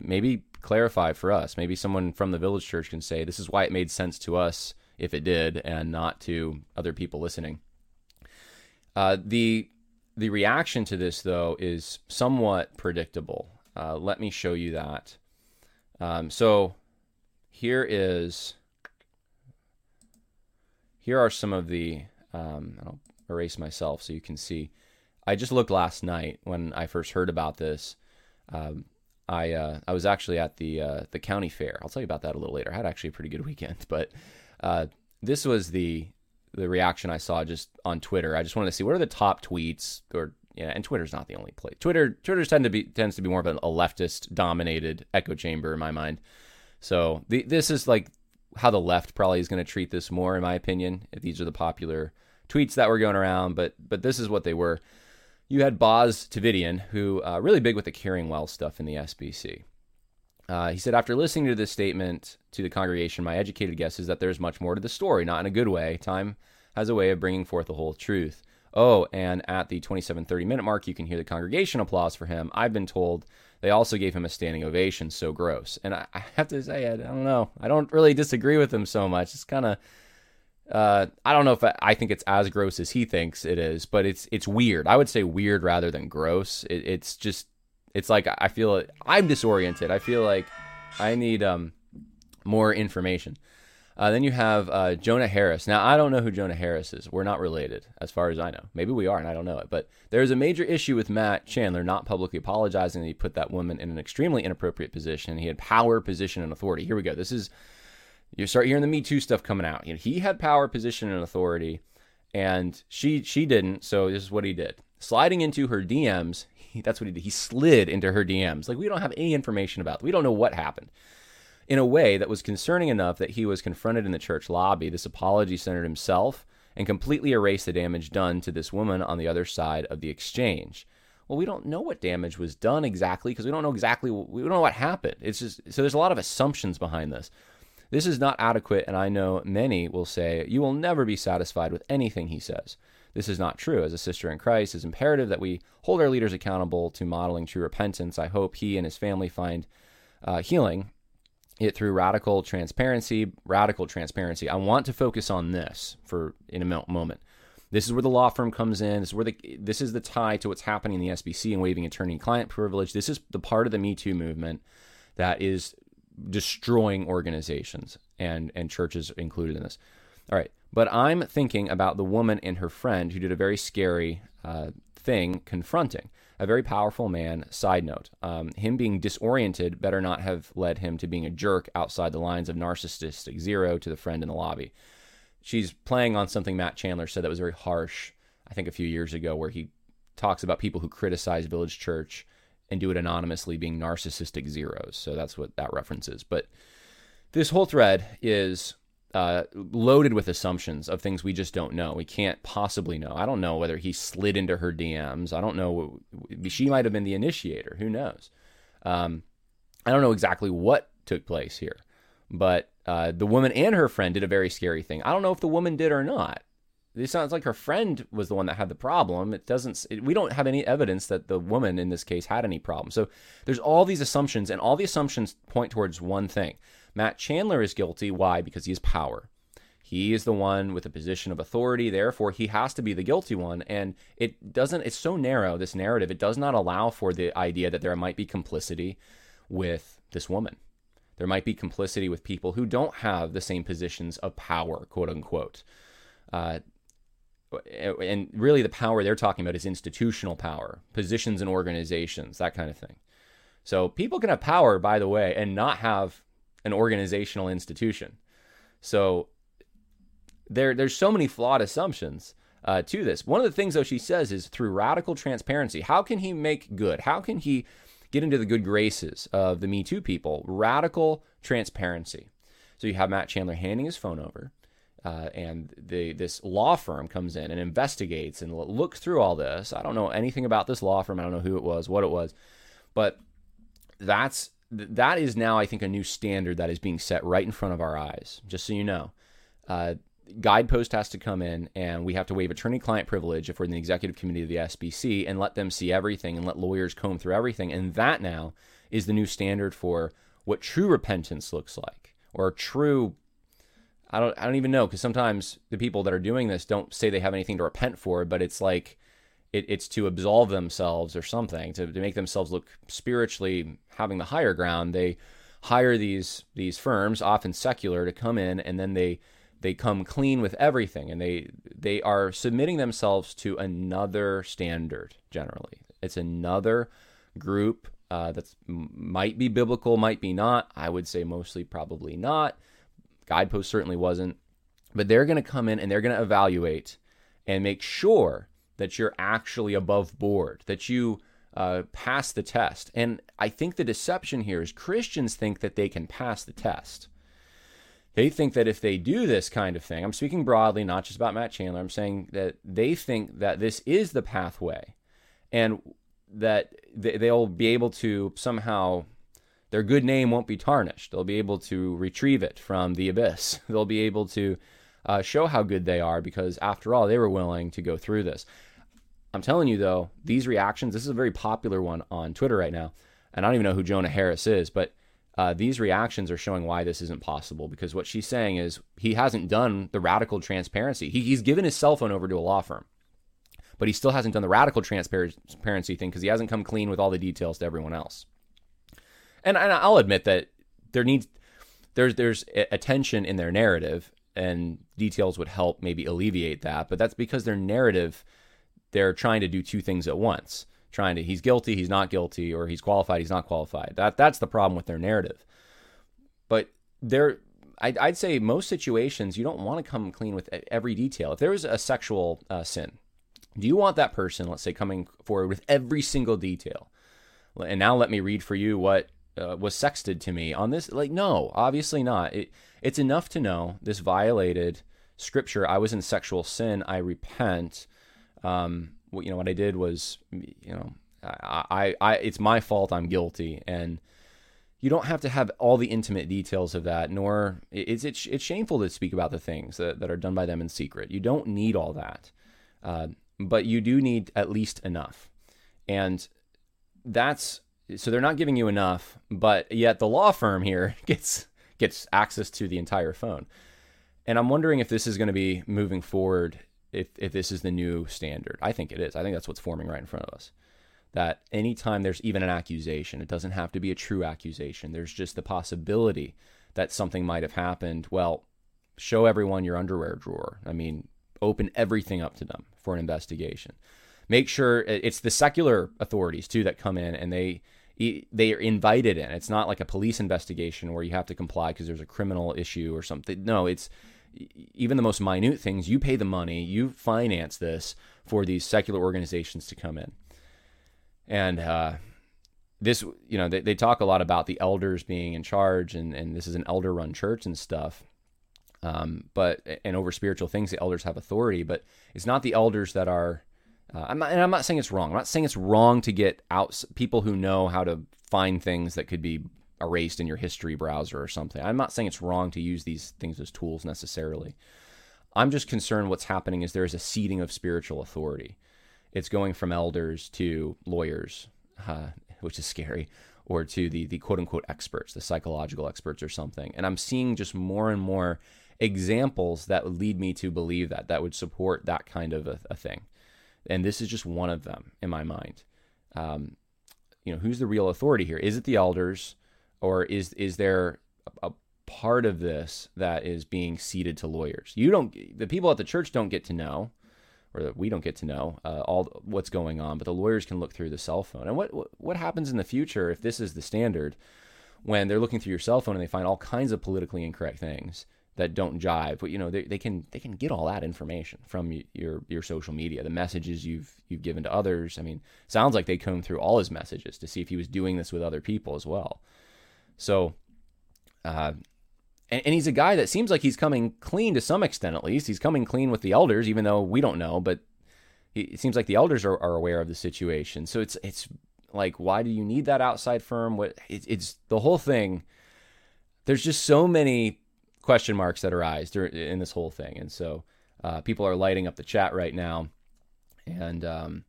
maybe clarify for us. Maybe someone from the village church can say this is why it made sense to us if it did, and not to other people listening. Uh, the the reaction to this, though, is somewhat predictable. Uh, let me show you that. Um, so here is here are some of the. Um, I'll erase myself so you can see. I just looked last night when I first heard about this. Um, I uh, I was actually at the uh, the county fair. I'll tell you about that a little later. I had actually a pretty good weekend, but uh, this was the the reaction I saw just on Twitter. I just wanted to see what are the top tweets or yeah, and Twitter's not the only place. Twitter Twitter's tend to be tends to be more of a, leftist dominated echo chamber in my mind. So the, this is like how the left probably is going to treat this more, in my opinion. If these are the popular tweets that were going around, but but this is what they were. You had Boz Tchividjian, who uh, really big with the caring well stuff in the SBC. Uh, he said, after listening to this statement to the congregation, my educated guess is that there's much more to the story, not in a good way. Time has a way of bringing forth the whole truth. Oh, and at the 27 30 minute mark, you can hear the congregation applause for him. I've been told they also gave him a standing ovation. So gross. And I, I have to say, I, I, don't know. I don't really disagree with him so much. It's kind of. Uh, I don't know if I, I, think it's as gross as he thinks it is, but it's it's weird. I would say weird rather than gross. It, it's just it's like I feel I'm disoriented. I feel like I need um more information. Uh, then you have uh, Jonah Harris. Now, I don't know who Jonah Harris is. We're not related, as far as I know. Maybe we are, and I don't know it. But there's a major issue with Matt Chandler not publicly apologizing that he put that woman in an extremely inappropriate position. He had power, position, and authority. Here we go. This is, you start hearing the Me Too stuff coming out. You know, he had power, position, and authority, and she she didn't. So this is what he did. Sliding into her DMs, he, that's what he did. He slid into her DMs. Like, we don't have any information about. We don't know what happened in a way that was concerning enough that he was confronted in the church lobby. This apology centered himself and completely erased the damage done to this woman on the other side of the exchange. Well, we don't know what damage was done exactly because we don't know exactly we don't know what happened. It's just so there's a lot of assumptions behind this. This is not adequate, and I know many will say you will never be satisfied with anything he says. This is not true. As a sister in Christ, it's imperative that we hold our leaders accountable to modeling true repentance. I hope he and his family find uh, healing it through radical transparency, radical transparency. I want to focus on this for in a moment. This is where the law firm comes in. This is where the this is the tie to what's happening in the SBC and waiving attorney-client privilege. This is the part of the Me Too movement that is destroying organizations and and churches included in this. All right, but I'm thinking about the woman and her friend who did a very scary uh, thing confronting a very powerful man. Side note, um, him being disoriented better not have led him to being a jerk outside the lines of narcissistic zero to the friend in the lobby. She's playing on something Matt Chandler said that was very harsh, I think a few years ago, where he talks about people who criticize Village Church and do it anonymously being narcissistic zeros. So that's what that reference is. But this whole thread is uh, loaded with assumptions of things we just don't know. We can't possibly know. I don't know whether he slid into her DMs. I don't know. She might have been the initiator. Who knows? Um, I don't know exactly what took place here, but uh, the woman and her friend did a very scary thing. I don't know if the woman did or not. It sounds like her friend was the one that had the problem. It doesn't. It, we don't have any evidence that the woman in this case had any problem. So there's all these assumptions, and all the assumptions point towards one thing: Matt Chandler is guilty. Why? Because he has power. He is the one with a position of authority. Therefore, he has to be the guilty one. And it doesn't, it's so narrow, this narrative, it does not allow for the idea that there might be complicity with this woman. There might be complicity with people who don't have the same positions of power, quote unquote. Uh, and really, the power they're talking about is institutional power, positions in organizations, that kind of thing. So people can have power, by the way, and not have an organizational institution. So there, there's so many flawed assumptions uh, to this. One of the things, though, she says is through radical transparency. How can he make good? How can he get into the good graces of the Me Too people? Radical transparency. So you have Matt Chandler handing his phone over. Uh, and the this law firm comes in and investigates and looks through all this. I don't know anything about this law firm. I don't know who it was, what it was, but that's that is now, I think, a new standard that is being set right in front of our eyes. Just so you know, uh, guidepost has to come in, and we have to waive attorney-client privilege if we're in the executive committee of the SBC, and let them see everything, and let lawyers comb through everything. And that now is the new standard for what true repentance looks like, or true. I don't I don't even know because sometimes the people that are doing this don't say they have anything to repent for, but it's like it, it's to absolve themselves or something to, to make themselves look spiritually having the higher ground. They hire these these firms, often secular, to come in and then they they come clean with everything and they they are submitting themselves to another standard generally. It's another group uh, that might be biblical, might be not. I would say mostly probably not. Guidepost certainly wasn't. But they're going to come in and they're going to evaluate and make sure that you're actually above board, that you uh, pass the test. And I think the deception here is Christians think that they can pass the test. They think that if they do this kind of thing, I'm speaking broadly, not just about Matt Chandler, I'm saying that they think that this is the pathway and that they'll be able to somehow, their good name won't be tarnished. They'll be able to retrieve it from the abyss. They'll be able to uh, show how good they are because, after all, they were willing to go through this. I'm telling you though, these reactions, this is a very popular one on Twitter right now. And I don't even know who Jonah Harris is, but uh, these reactions are showing why this isn't possible because what she's saying is he hasn't done the radical transparency. He, he's given his cell phone over to a law firm, but he still hasn't done the radical transparency thing because he hasn't come clean with all the details to everyone else. And, and I'll admit that there needs there's there's a tension in their narrative, and details would help maybe alleviate that. But that's because their narrative they're trying to do two things at once. Trying to he's guilty he's not guilty or he's qualified he's not qualified. That that's the problem with their narrative. But there I'd, I'd say most situations you don't want to come clean with every detail. If there was a sexual uh, sin do you want that person let's say coming forward with every single detail? And now let me read for you what uh, was sexted to me on this like no obviously not. It, it's enough to know this violated scripture i was in sexual sin i repent um, what you know what I did was you know I, I, I it's my fault I'm guilty and you don't have to have all the intimate details of that nor is it it's shameful to speak about the things that, that are done by them in secret. You don't need all that uh, but you do need at least enough. And that's so they're not giving you enough but yet the law firm here gets gets access to the entire phone. And i'm wondering if this is going to be moving forward if if this is the new standard. I think it is. I think that's what's forming right in front of us. That anytime there's even an accusation, it doesn't have to be a true accusation. There's just the possibility that something might have happened. Well, show everyone your underwear drawer. I mean, open everything up to them for an investigation. Make sure it's the secular authorities too that come in and they they are invited in. It's not like a police investigation where you have to comply because there's a criminal issue or something. No, it's even the most minute things, you pay the money, you finance this for these secular organizations to come in. And uh, this, you know, they, they talk a lot about the elders being in charge, and, and this is an elder run church and stuff. Um, but and over spiritual things, the elders have authority, but it's not the elders that are. Uh, I'm not, and I'm not saying it's wrong. I'm not saying it's wrong to get out people who know how to find things that could be erased in your history browser or something. I'm not saying it's wrong to use these things as tools necessarily. I'm just concerned what's happening is there's a ceding of spiritual authority. It's going from elders to lawyers, uh, which is scary, or to the the quote unquote experts, the psychological experts or something. And I'm seeing just more and more examples that would lead me to believe that that would support that kind of a, a thing. And this is just one of them in my mind. Um, you know, who's the real authority here? Is it the elders? Or is is there a, a part of this that is being ceded to lawyers? You don't. The people at the church don't get to know, or we don't get to know uh, all what's going on, but the lawyers can look through the cell phone. And what what happens in the future if this is the standard? When they're looking through your cell phone and they find all kinds of politically incorrect things that don't jive, but you know they, they can they can get all that information from your your social media, the messages you've you've given to others. I mean, sounds like they comb through all his messages to see if he was doing this with other people as well. So, uh, and, and, he's a guy that seems like he's coming clean to some extent, at least. He's coming clean with the elders, even though we don't know, but he, it seems like the elders are, are aware of the situation. So it's, it's like, why do you need that outside firm? What it, it's the whole thing. There's just so many question marks that arise in this whole thing. And so, uh, people are lighting up the chat right now. And, um,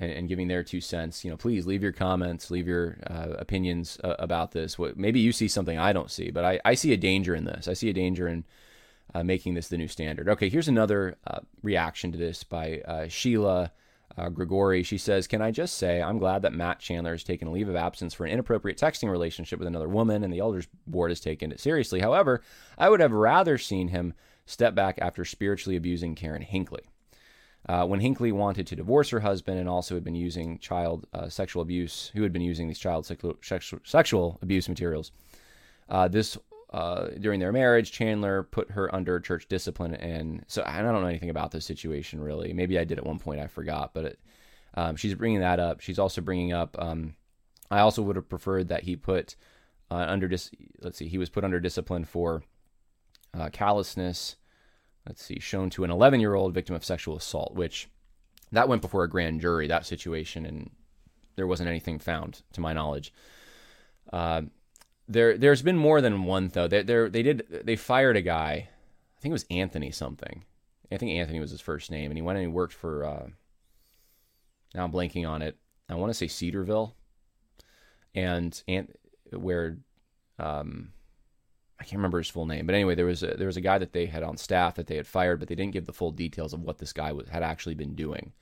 and, and, giving their two cents, you know, please leave your comments, leave your uh, opinions uh, about this. What maybe you see something I don't see, but I, I see a danger in this. I see a danger in uh, making this the new standard. Okay, here's another uh, reaction to this by uh, Sheila uh, Gregoire. She says, Can I just say, I'm glad that Matt Chandler has taken a leave of absence for an inappropriate texting relationship with another woman, and the elders board has taken it seriously. However, I would have rather seen him step back after spiritually abusing Karen Hinkley. Uh, when Hinkley wanted to divorce her husband and also had been using child uh, sexual abuse, who had been using these child sexual, sexual abuse materials, uh, this uh, during their marriage, Chandler put her under church discipline, and so I don't know anything about this situation really. Maybe I did at one point, I forgot, but it, um, she's bringing that up. She's also bringing up. Um, I also would have preferred that he put uh, under dis. Let's see, he was put under discipline for uh, callousness. Let's see, shown to an 11 year old victim of sexual assault, which that went before a grand jury. That situation, and there wasn't anything found, to my knowledge. Uh, there there's been more than one though. They they did they fired a guy. I think it was Anthony something. I think Anthony was his first name, and he went and he worked for. Uh, now I'm blanking on it. I want to say Cedarville, and and where, um, I can't remember his full name, but anyway, there was a, there was a guy that they had on staff that they had fired, but they didn't give the full details of what this guy was, had actually been doing,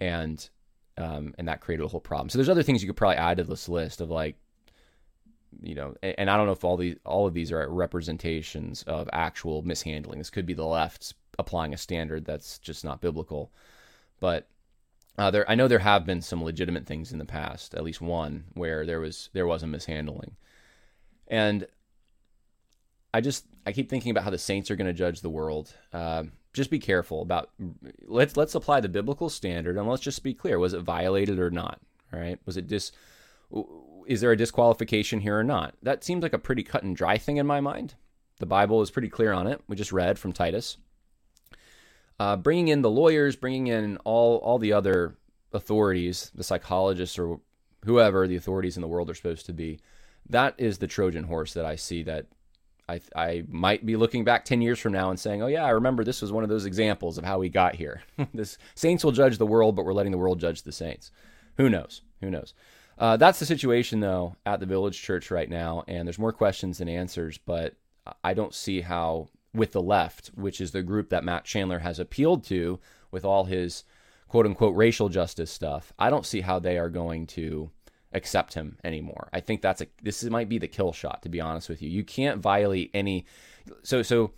and um, and that created a whole problem. So there's other things you could probably add to this list of like you know, and I don't know if all these all of these are representations of actual mishandling. This could be the left applying a standard that's just not biblical, but uh, there I know there have been some legitimate things in the past, at least one where there was there was a mishandling, and I just I keep thinking about how the saints are going to judge the world. Uh, just be careful about let's let's apply the biblical standard and let's just be clear: was it violated or not? Right, was it dis is there a disqualification here or not? That seems like a pretty cut and dry thing in my mind. The Bible is pretty clear on it. We just read from Titus. Uh, bringing in the lawyers, bringing in all all the other authorities, the psychologists or whoever the authorities in the world are supposed to be. That is the Trojan horse that I see that I, I might be looking back 10 years from now and saying, oh, yeah, I remember this was one of those examples of how we got here. this Saints will judge the world, but we're letting the world judge the saints. Who knows? Who knows? Uh, that's the situation, though, at the Village Church right now, and there's more questions than answers. But I don't see how, with the left, which is the group that Matt Chandler has appealed to with all his quote unquote racial justice stuff, I don't see how they are going to accept him anymore. I think that's a this might be the kill shot, to be honest with you. You can't violate any. So so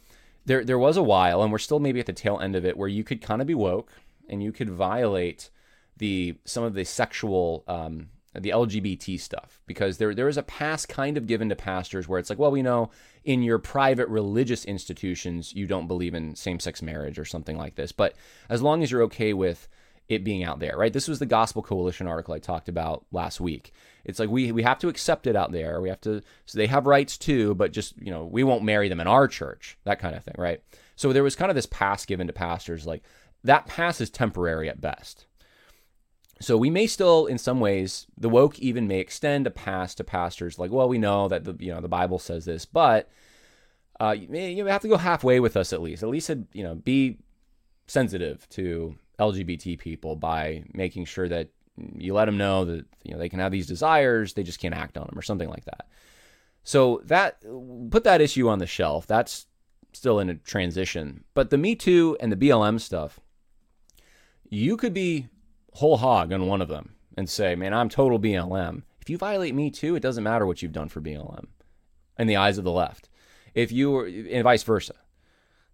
there there was a while, and we're still maybe at the tail end of it, where you could kind of be woke and you could violate the some of the sexual um, the LGBT stuff because there there is a pass kind of given to pastors where it's like, well, we know in your private religious institutions you don't believe in same-sex marriage or something like this, but as long as you're okay with it being out there, right? This was the Gospel Coalition article I talked about last week. It's like we we have to accept it out there. We have to so they have rights too, but just, you know, we won't marry them in our church, that kind of thing, right? So there was kind of this pass given to pastors like that pass is temporary at best so we may still, in some ways, the woke even may extend a pass to pastors. Like, well, we know that the you know the Bible says this, but uh, you, you have to go halfway with us at least. At least you know be sensitive to LGBT people by making sure that you let them know that you know they can have these desires, they just can't act on them or something like that. So that put that issue on the shelf. That's still in a transition. But the Me Too and the BLM stuff, you could be whole hog on one of them and say, man, I'm total BLM. If you violate me too, it doesn't matter what you've done for BLM in the eyes of the left. If you were, and vice versa,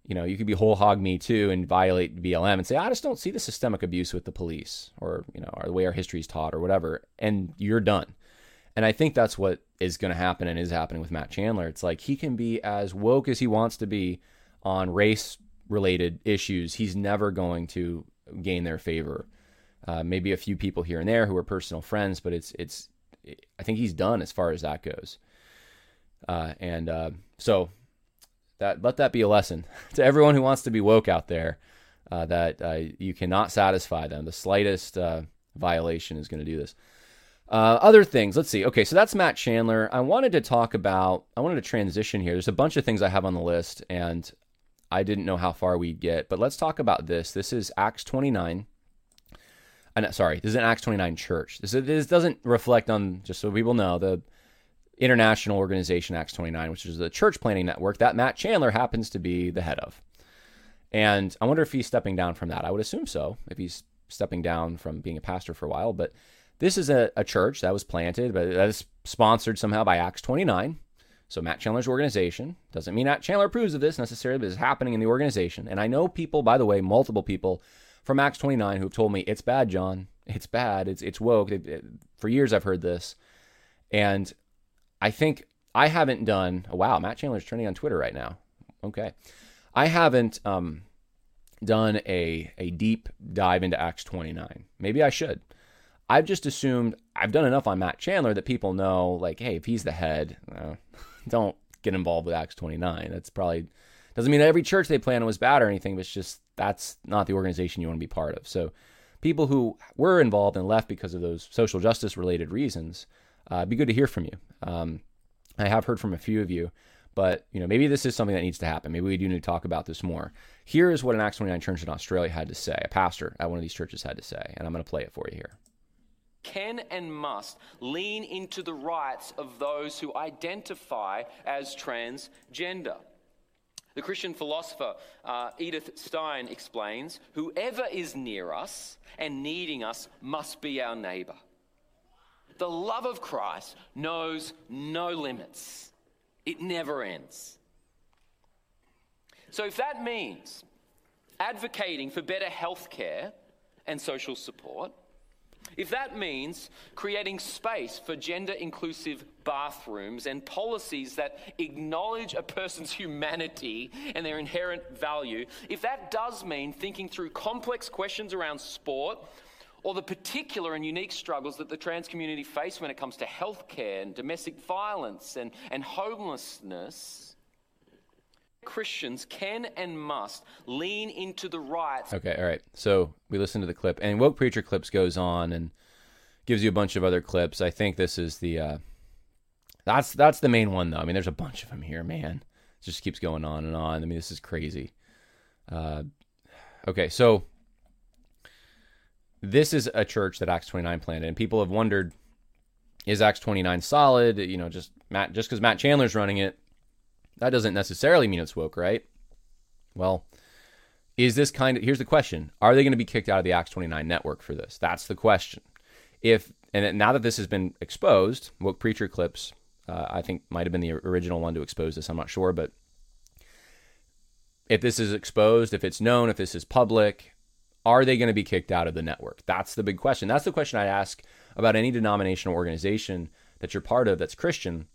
you know, you could be whole hog me too and violate BLM and say, I just don't see the systemic abuse with the police or, you know, or the way our history is taught or whatever. And you're done. And I think that's what is going to happen and is happening with Matt Chandler. It's like he can be as woke as he wants to be on race related issues. He's never going to gain their favor uh, maybe a few people here and there who are personal friends, but it's it's. I think he's done as far as that goes. Uh, and uh, so that let that be a lesson to everyone who wants to be woke out there. Uh, that uh, you cannot satisfy them. The slightest uh, violation is going to do this. other things, let's see. Okay, so that's Matt Chandler. I wanted to talk about. I wanted to transition here. There's a bunch of things I have on the list, and I didn't know how far we'd get. But let's talk about this. This is Acts 29 uh, sorry, this is an Acts 29 church. This, this doesn't reflect on, just so people know, the international organization Acts 29, which is the church planning network that Matt Chandler happens to be the head of. And I wonder if he's stepping down from that. I would assume so, if he's stepping down from being a pastor for a while. But this is a, a church that was planted, but that is sponsored somehow by Acts 29. So Matt Chandler's organization doesn't mean Matt Chandler approves of this necessarily, but it's happening in the organization. And I know people, by the way, multiple people from Acts 29 who've told me it's bad, John. It's bad. It's it's woke. It, it, for years I've heard this, and I think I haven't done. Oh, wow, Matt Chandler's trending on Twitter right now. Okay, I haven't um, done a a deep dive into Acts 29. Maybe I should. I've just assumed I've done enough on Matt Chandler that people know, like, hey, if he's the head, uh, don't get involved with Acts 29. That's probably doesn't mean that every church they plan was bad or anything, but it's just that's not the organization you want to be part of. So, people who were involved and left because of those social justice related reasons, uh, it'd be good to hear from you. Um, I have heard from a few of you, but you know maybe this is something that needs to happen. Maybe we do need to talk about this more. Here is what an Acts 29 church in Australia had to say. A pastor at one of these churches had to say, and I'm going to play it for you here can and must lean into the rights of those who identify as transgender. The Christian philosopher uh, Edith Stein explains whoever is near us and needing us must be our neighbor. The love of Christ knows no limits, it never ends. So, if that means advocating for better health care and social support, if that means creating space for gender inclusive bathrooms and policies that acknowledge a person's humanity and their inherent value, if that does mean thinking through complex questions around sport or the particular and unique struggles that the trans community face when it comes to healthcare and domestic violence and, and homelessness, Christians can and must lean into the rights. Okay, all right. So we listen to the clip, and woke preacher clips goes on and gives you a bunch of other clips. I think this is the uh, that's that's the main one though. I mean, there's a bunch of them here, man. It just keeps going on and on. I mean, this is crazy. Uh, okay, so this is a church that Acts 29 planted, and people have wondered, is Acts 29 solid? You know, just Matt, just because Matt Chandler's running it, that doesn't necessarily mean it's woke, right? Well, is this kind of here's the question are they going to be kicked out of the acts 29 network for this that's the question if and now that this has been exposed woke preacher clips uh, i think might have been the original one to expose this i'm not sure but if this is exposed if it's known if this is public are they going to be kicked out of the network that's the big question that's the question i ask about any denominational organization that you're part of that's christian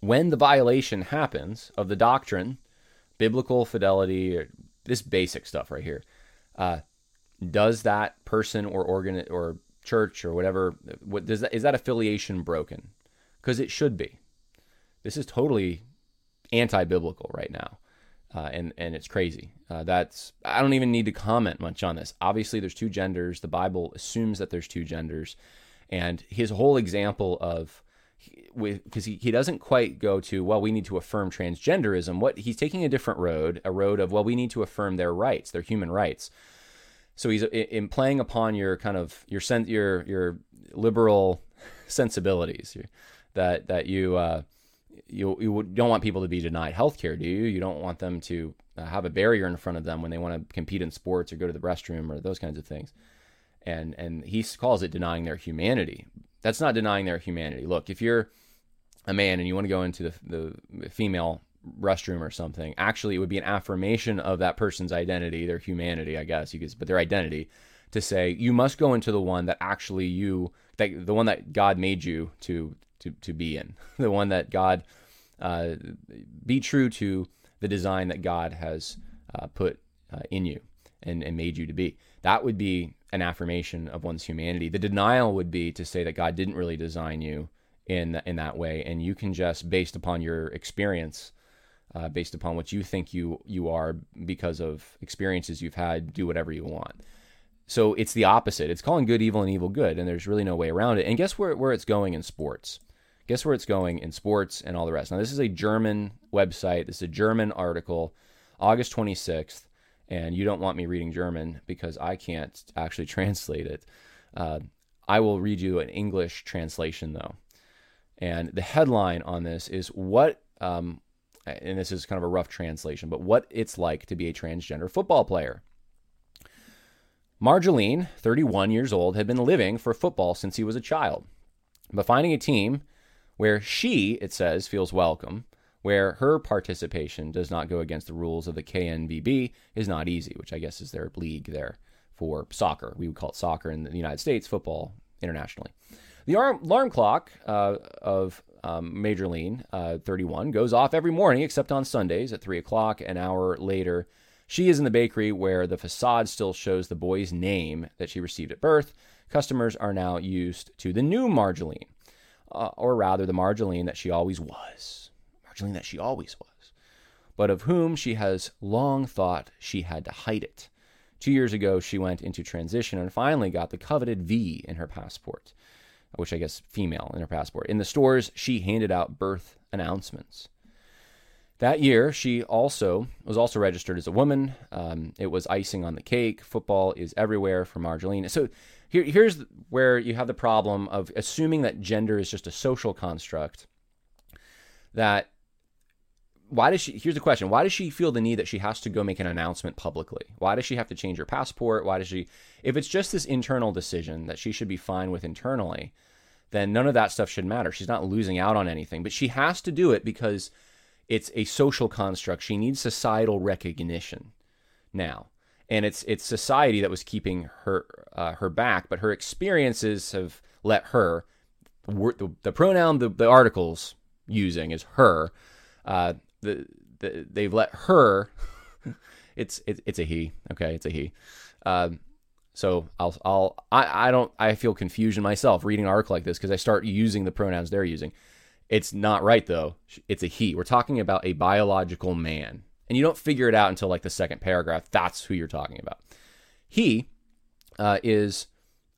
when the violation happens of the doctrine, biblical fidelity, this basic stuff right here, uh, does that person or organ or church or whatever, what does that, is that affiliation broken? Because it should be. This is totally anti-biblical right now. Uh, and and it's crazy. Uh, that's I don't even need to comment much on this. Obviously, there's two genders. The Bible assumes that there's two genders, and his whole example of because he, he doesn't quite go to well we need to affirm transgenderism what he's taking a different road a road of well we need to affirm their rights their human rights so he's in playing upon your kind of your sen- your your liberal sensibilities that that you uh, you you don't want people to be denied health care do you? You don't want them to uh, have a barrier in front of them when they want to compete in sports or go to the restroom or those kinds of things. And and he calls it denying their humanity. That's not denying their humanity. Look, if you're a man and you want to go into the, the female restroom or something, actually, it would be an affirmation of that person's identity, their humanity, I guess you could, but their identity, to say you must go into the one that actually you, that the one that God made you to to to be in, the one that God, uh, be true to the design that God has uh, put uh, in you and, and made you to be. That would be an affirmation of one's humanity. The denial would be to say that God didn't really design you in in that way, and you can just, based upon your experience, uh, based upon what you think you you are because of experiences you've had, do whatever you want. So it's the opposite. It's calling good evil and evil good, and there's really no way around it. And guess where where it's going in sports? Guess where it's going in sports and all the rest. Now this is a German website. This is a German article, August 26th and you don't want me reading German because I can't actually translate it. Uh, I will read you an English translation though. And the headline on this is what, um, and this is kind of a rough translation, but what it's like to be a transgender football player. Marjeline, 31 years old, had been living for football since he was a child. But finding a team where she, it says, feels welcome, where her participation does not go against the rules of the KNVB, is not easy, which I guess is their league there for soccer. We would call it soccer in the United States, football internationally. The alarm clock uh, of um, Marjeline uh, 31 goes off every morning except on Sundays at 3 o'clock. An hour later, she is in the bakery where the facade still shows the boy's name that she received at birth. Customers are now used to the new Marjeline, uh, or rather, the Marjeline that she always was. Marjeline that she always was, but of whom she has long thought she had to hide it. Two years ago, she went into transition and finally got the coveted V in her passport, which I guess female in her passport. In the stores, she handed out birth announcements. That year, she also was also registered as a woman. Um, it was icing on the cake. Football is everywhere for Marjeline. So here, here's where you have the problem of assuming that gender is just a social construct. That why does she here's the question. Why does she feel the need that she has to go make an announcement publicly? Why does she have to change her passport? Why does she if it's just this internal decision that she should be fine with internally then none of that stuff should matter. She's not losing out on anything. But she has to do it because it's a social construct. She needs societal recognition now and it's it's society that was keeping her uh, her back but her experiences have let her the, the pronoun the, the articles using is her uh, the, the they've let her. it's it, it's a he. Okay, it's a he. Um, so I'll I'll I, I don't I feel confusion myself reading an article like this because I start using the pronouns they're using. It's not right though. It's a he. We're talking about a biological man, and you don't figure it out until like the second paragraph. That's who you're talking about. He uh, is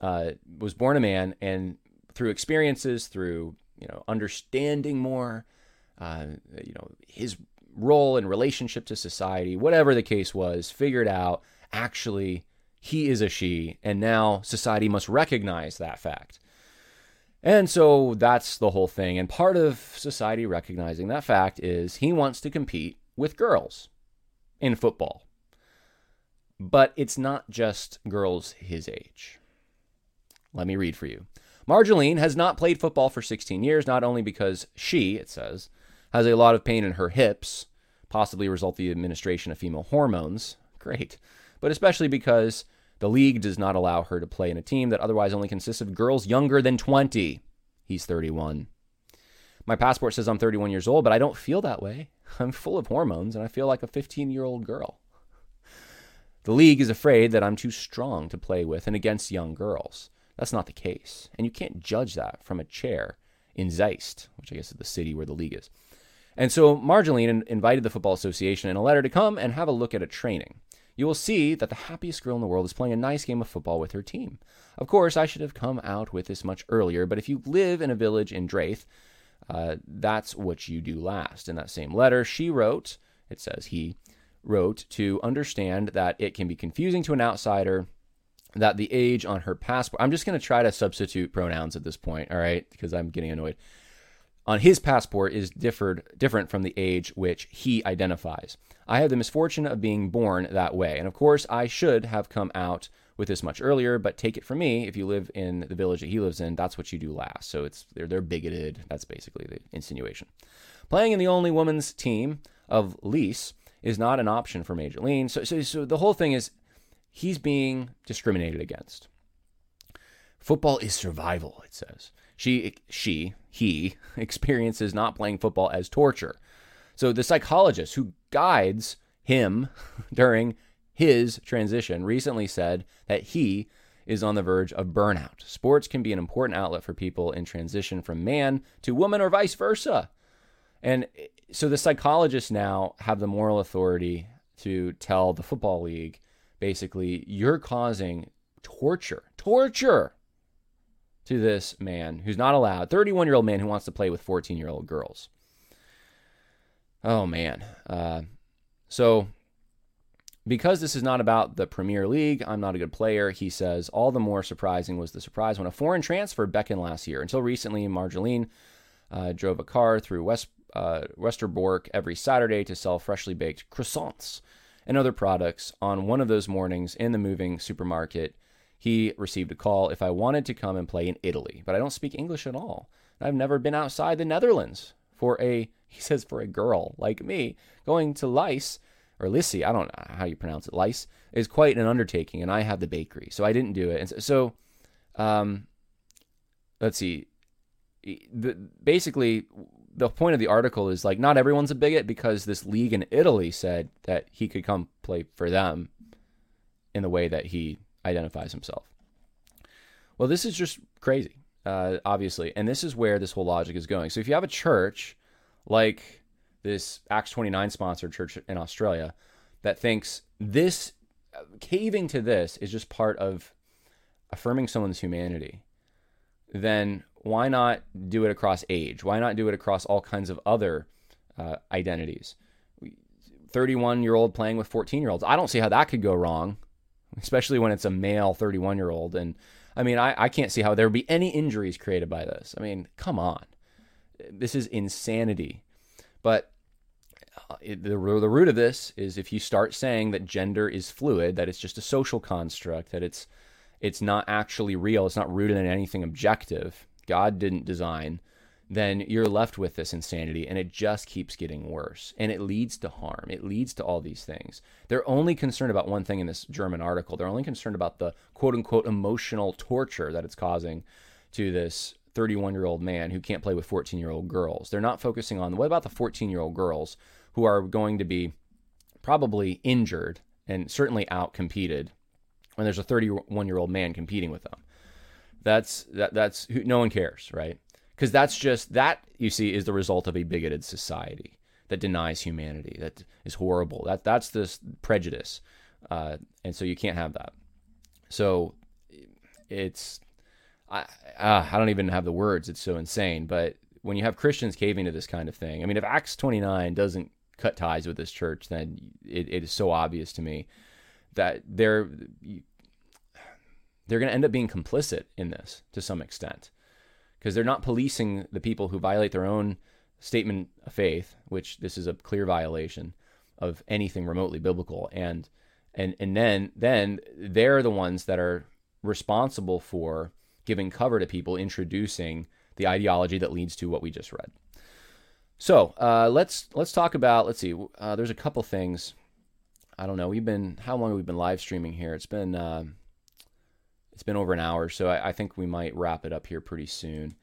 uh, was born a man, and through experiences, through you know understanding more, uh, you know, his role and relationship to society, whatever the case was, figured out actually he is a she, and now society must recognize that fact. And so that's the whole thing. And part of society recognizing that fact is he wants to compete with girls in football. But it's not just girls his age. Let me read for you. Marjeline has not played football for 16 years, not only because she, it says, has a lot of pain in her hips, possibly result of the administration of female hormones. Great. But especially because the league does not allow her to play in a team that otherwise only consists of girls younger than 20. He's 31. My passport says I'm 31 years old, but I don't feel that way. I'm full of hormones and I feel like a 15 year old girl. The league is afraid that I'm too strong to play with and against young girls. That's not the case. And you can't judge that from a chair in Zeist, which I guess is the city where the league is. And so Marjeline invited the Football Association in a letter to come and have a look at a training. You will see that the happiest girl in the world is playing a nice game of football with her team. Of course, I should have come out with this much earlier, but if you live in a village in Drenthe, uh, that's what you do last. In that same letter, she wrote, it says he wrote, to understand that it can be confusing to an outsider that the age on her passport, I'm just going to try to substitute pronouns at this point, all right, because I'm getting annoyed on his passport is differed different from the age which he identifies. I have the misfortune of being born that way, and of course I should have come out with this much earlier, but take it from me, if you live in the village that he lives in, that's what you do last. So it's they're they're bigoted. That's basically the insinuation. Playing in the only woman's team of Lease is not an option for Marjeline. So, so, so the whole thing is he's being discriminated against. Football is survival, it says. She, she, he experiences not playing football as torture. So the psychologist who guides him during his transition recently said that he is on the verge of burnout. Sports can be an important outlet for people in transition from man to woman or vice versa. And so the psychologists now have the moral authority to tell the football league basically, you're causing torture, torture to this man who's not allowed, 31 year old man who wants to play with 14 year old girls. Oh, man. Uh, so, because this is not about the Premier League, I'm not a good player, he says. All the more surprising was the surprise when a foreign transfer beckoned last year. Until recently, Marjeline uh, drove a car through West uh, Westerbork every Saturday to sell freshly baked croissants and other products. On one of those mornings in the moving supermarket, he received a call if I wanted to come and play in Italy, but I don't speak English at all. I've never been outside the Netherlands for a, he says, for a girl like me. Going to Lice, or Lissy, I don't know how you pronounce it, Lice, is quite an undertaking, and I have the bakery, so I didn't do it. And so, um, let's see. The, basically, the point of the article is like not everyone's a bigot because this league in Italy said that he could come play for them in the way that he identifies himself. Well, this is just crazy, uh, obviously, and this is where this whole logic is going. So if you have a church like this Acts 29 sponsored church in Australia that thinks this caving to this is just part of affirming someone's humanity, then why not do it across age? Why not do it across all kinds of other uh, identities? 31 year old playing with 14 year olds. I don't see how that could go wrong, especially when it's a male 31 year old. And I mean, I, I can't see how there would be any injuries created by this. I mean, come on. This is insanity. But uh, the, the root of this is if you start saying that gender is fluid, that it's just a social construct, that it's it's not actually real, it's not rooted in anything objective, God didn't design, then you're left with this insanity and it just keeps getting worse. And it leads to harm. It leads to all these things. They're only concerned about one thing in this German article. They're only concerned about the quote unquote emotional torture that it's causing to this 31 year old man who can't play with 14 year old girls. They're not focusing on what about the 14 year old girls who are going to be probably injured and certainly out competed when there's a 31 year old man competing with them. That's that that's no one cares, right? Because that's just that you see is the result of a bigoted society that denies humanity. That is horrible. That that's this prejudice, uh, and so you can't have that. So it's I uh, I don't even have the words. It's so insane. But when you have Christians caving to this kind of thing, I mean, if Acts 29 doesn't cut ties with this church, then it, it is so obvious to me that they're they're going to end up being complicit in this to some extent because they're not policing the people who violate their own statement of faith, which this is a clear violation of anything remotely biblical, and and and then then they're the ones that are responsible for giving cover to people introducing the ideology that leads to what we just read. So uh, let's let's talk about let's see. Uh, there's a couple things. I don't know. We've been how long have we been live streaming here? It's been uh, it's been over an hour, so I, I, think we might wrap it up here pretty soon.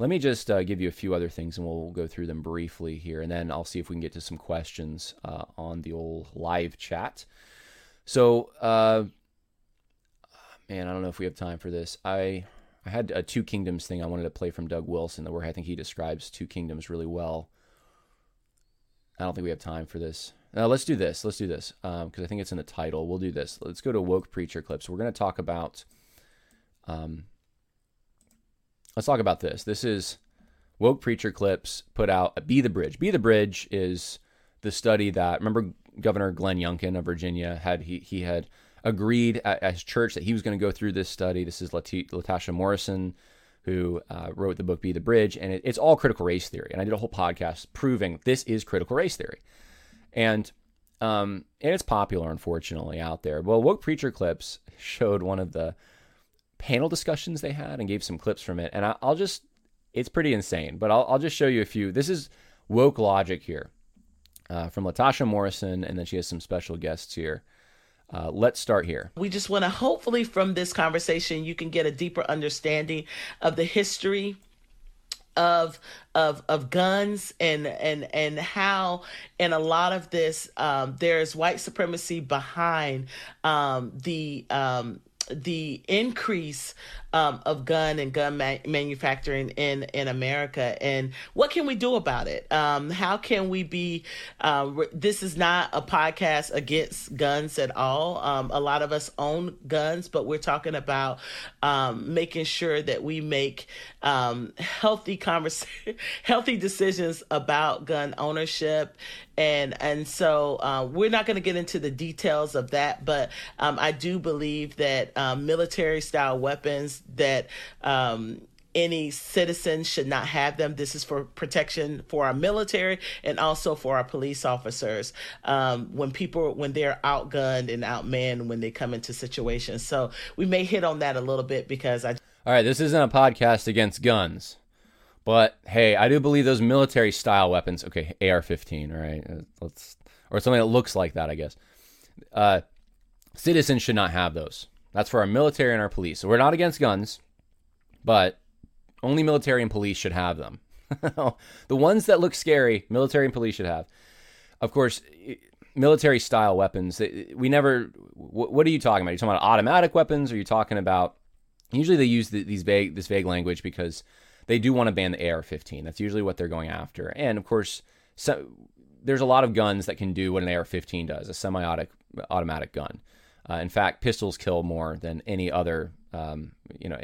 Let me just uh, give you a few other things, and we'll go through them briefly here, and then I'll see if we can get to some questions uh, on the old live chat. So, uh, man, I don't know if we have time for this. I I had a Two Kingdoms thing I wanted to play from Doug Wilson, where I think he describes Two Kingdoms really well. I don't think we have time for this. Uh, let's do this. Let's do this because um, I think it's in the title. We'll do this. Let's go to woke preacher clips. We're going to talk about um, let's talk about this. This is Woke Preacher Clips put out Be the Bridge. Be the Bridge is the study that remember Governor Glenn Youngkin of Virginia had he he had agreed at, his church that he was going to go through this study. This is Latasha Morrison who uh, wrote the book Be the Bridge, and it, it's all critical race theory. And I did a whole podcast proving this is critical race theory, and um, and it's popular, unfortunately, out there. Well, woke preacher clips showed one of the panel discussions they had and gave some clips from it. And I, will just, it's pretty insane, but I'll, I'll, just show you a few. This is woke logic here uh, from Latasha Morrison, and then she has some special guests here. Uh, let's start here. We just want to hopefully from this conversation you can get a deeper understanding of the history of of of guns and and and how in a lot of this um, there's white supremacy behind um, the um, the increase um, of gun and gun ma- manufacturing in in America, and what can we do about it? Um, how can we be? Uh, re- this is not a podcast against guns at all. Um, a lot of us own guns, but we're talking about um, making sure that we make um, healthy convers- healthy decisions about gun ownership and and so uh, we're not going to get into the details of that, but um, I do believe that um, military style weapons that um, any citizen should not have them. This is for protection for our military and also for our police officers um, when people when they're outgunned and outmanned when they come into situations. So we may hit on that a little bit because I. All right, this isn't a podcast against guns, but hey, I do believe those military style weapons. Okay, AR-15, right? Uh, let's or something that looks like that, I guess. Uh, citizens should not have those. That's for our military and our police. So we're not against guns, but only military and police should have them. the ones that look scary, military and police should have. Of course, military style weapons. We never. What are you talking about? Are you talking about automatic weapons? Or are you talking about? Usually they use these vague this vague language because they do want to ban the AR-15. That's usually what they're going after. And of course, so, there's a lot of guns that can do what an AR-15 does, a semi-automatic gun. Uh, in fact, pistols kill more than any other, um, you know,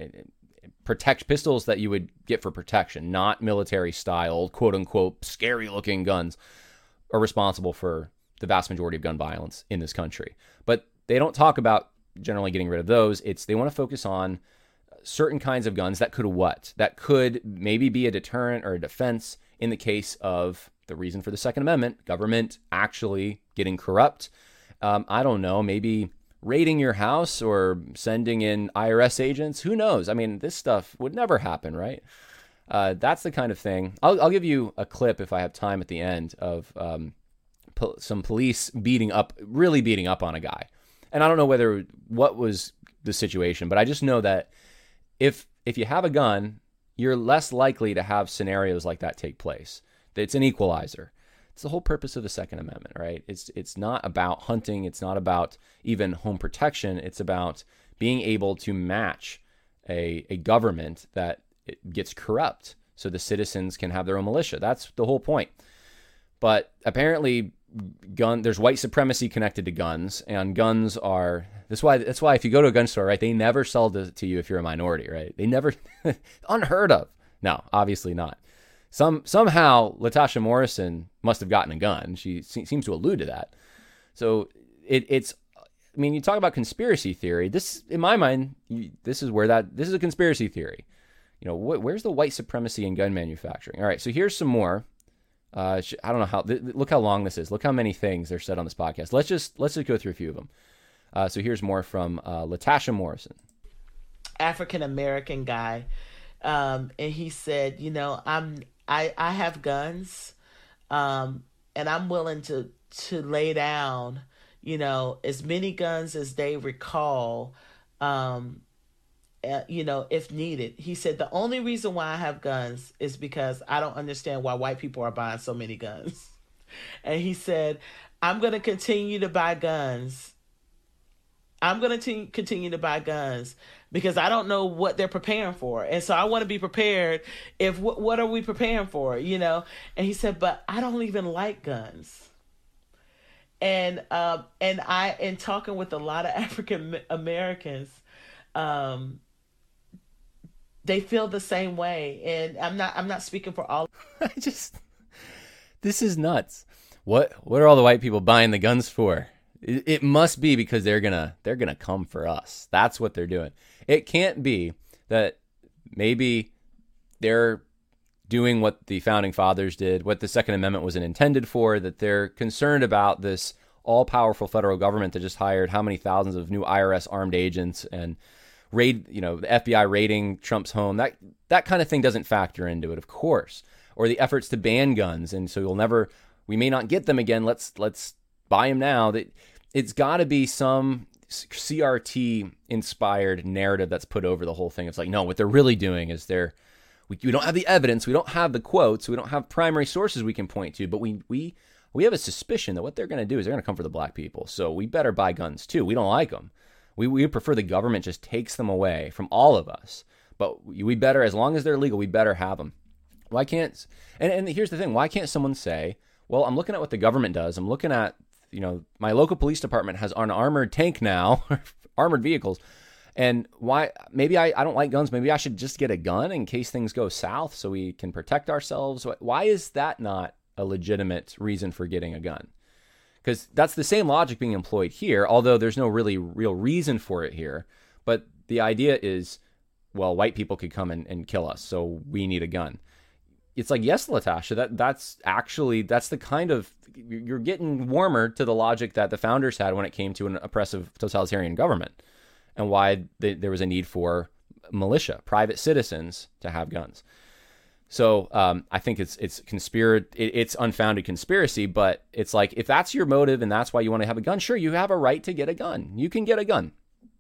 protect pistols that you would get for protection, not military style, quote unquote, scary looking guns, are responsible for the vast majority of gun violence in this country. But they don't talk about generally getting rid of those. It's they want to focus on certain kinds of guns that could what? That could maybe be a deterrent or a defense in the case of the reason for the Second Amendment, government actually getting corrupt. Um, I don't know, maybe raiding your house or sending in IRS agents. Who knows? I mean, this stuff would never happen, right? Uh, that's the kind of thing. I'll, I'll, give you a clip if I have time at the end of um, po- some police beating up, really beating up on a guy. And I don't know whether what was the situation, but I just know that if if you have a gun, you're less likely to have scenarios like that take place. It's an equalizer. It's the whole purpose of the Second Amendment, right? It's it's not about hunting. It's not about even home protection. It's about being able to match a a government that gets corrupt, so the citizens can have their own militia. That's the whole point. But apparently, gun there's white supremacy connected to guns, and guns are that's why that's why if you go to a gun store, right, they never sell to, to you if you're a minority, right? They never unheard of. No, obviously not. Some somehow Latasha Morrison must have gotten a gun. She se- seems to allude to that. So it, it's. I mean, you talk about conspiracy theory. This, in my mind, you, this is where that this is a conspiracy theory. You know, wh- where's the white supremacy in gun manufacturing? All right, so here's some more. Uh, I don't know how. Th- look how long this is. Look how many things are said on this podcast. Let's just let's just go through a few of them. Uh, so here's more from uh, Latasha Morrison, African American guy, um, and he said, you know, I'm I I have guns, um, and I'm willing to to lay down, you know, as many guns as they recall, um, uh, you know, if needed. He said the only reason why I have guns is because I don't understand why white people are buying so many guns. And he said, I'm going to continue to buy guns I'm going to continue to buy guns because I don't know what they're preparing for. And so I want to be prepared if what, what are we preparing for, you know? And he said, "But I don't even like guns." And um and I in talking with a lot of African Americans um they feel the same way and I'm not I'm not speaking for all I just this is nuts. What what are all the white people buying the guns for? It must be because they're gonna they're gonna come for us. That's what they're doing. It can't be that maybe they're doing what the founding fathers did, what the Second Amendment was intended for. That they're concerned about this all powerful federal government that just hired how many thousands of new IRS armed agents and raid you know the FBI raiding Trump's home. That that kind of thing doesn't factor into it, of course. Or the efforts to ban guns, and so you'll never we may not get them again. Let's let's buy them now. That it's got to be some CRT inspired narrative that's put over the whole thing. It's like, no, what they're really doing is they're we, we don't have the evidence, we don't have the quotes, we don't have primary sources we can point to, but we we we have a suspicion that what they're going to do is they're going to come for the black people. So we better buy guns too. We don't like them. We we prefer the government just takes them away from all of us. But we better, as long as they're legal, we better have them. Why can't? And and here's the thing: why can't someone say, well, I'm looking at what the government does. I'm looking at you know, my local police department has an armored tank now, armored vehicles. And why? Maybe I, I don't like guns. Maybe I should just get a gun in case things go south so we can protect ourselves. Why is that not a legitimate reason for getting a gun? Because that's the same logic being employed here, although there's no really real reason for it here. But the idea is well, white people could come and, and kill us, so we need a gun. It's like, yes, Latasha, that that's actually that's the kind of you're getting warmer to the logic that the founders had when it came to an oppressive totalitarian government, and why they, there was a need for militia, private citizens, to have guns. So um, I think it's it's conspir it, it's unfounded conspiracy, but it's like if that's your motive and that's why you want to have a gun, sure, you have a right to get a gun. You can get a gun.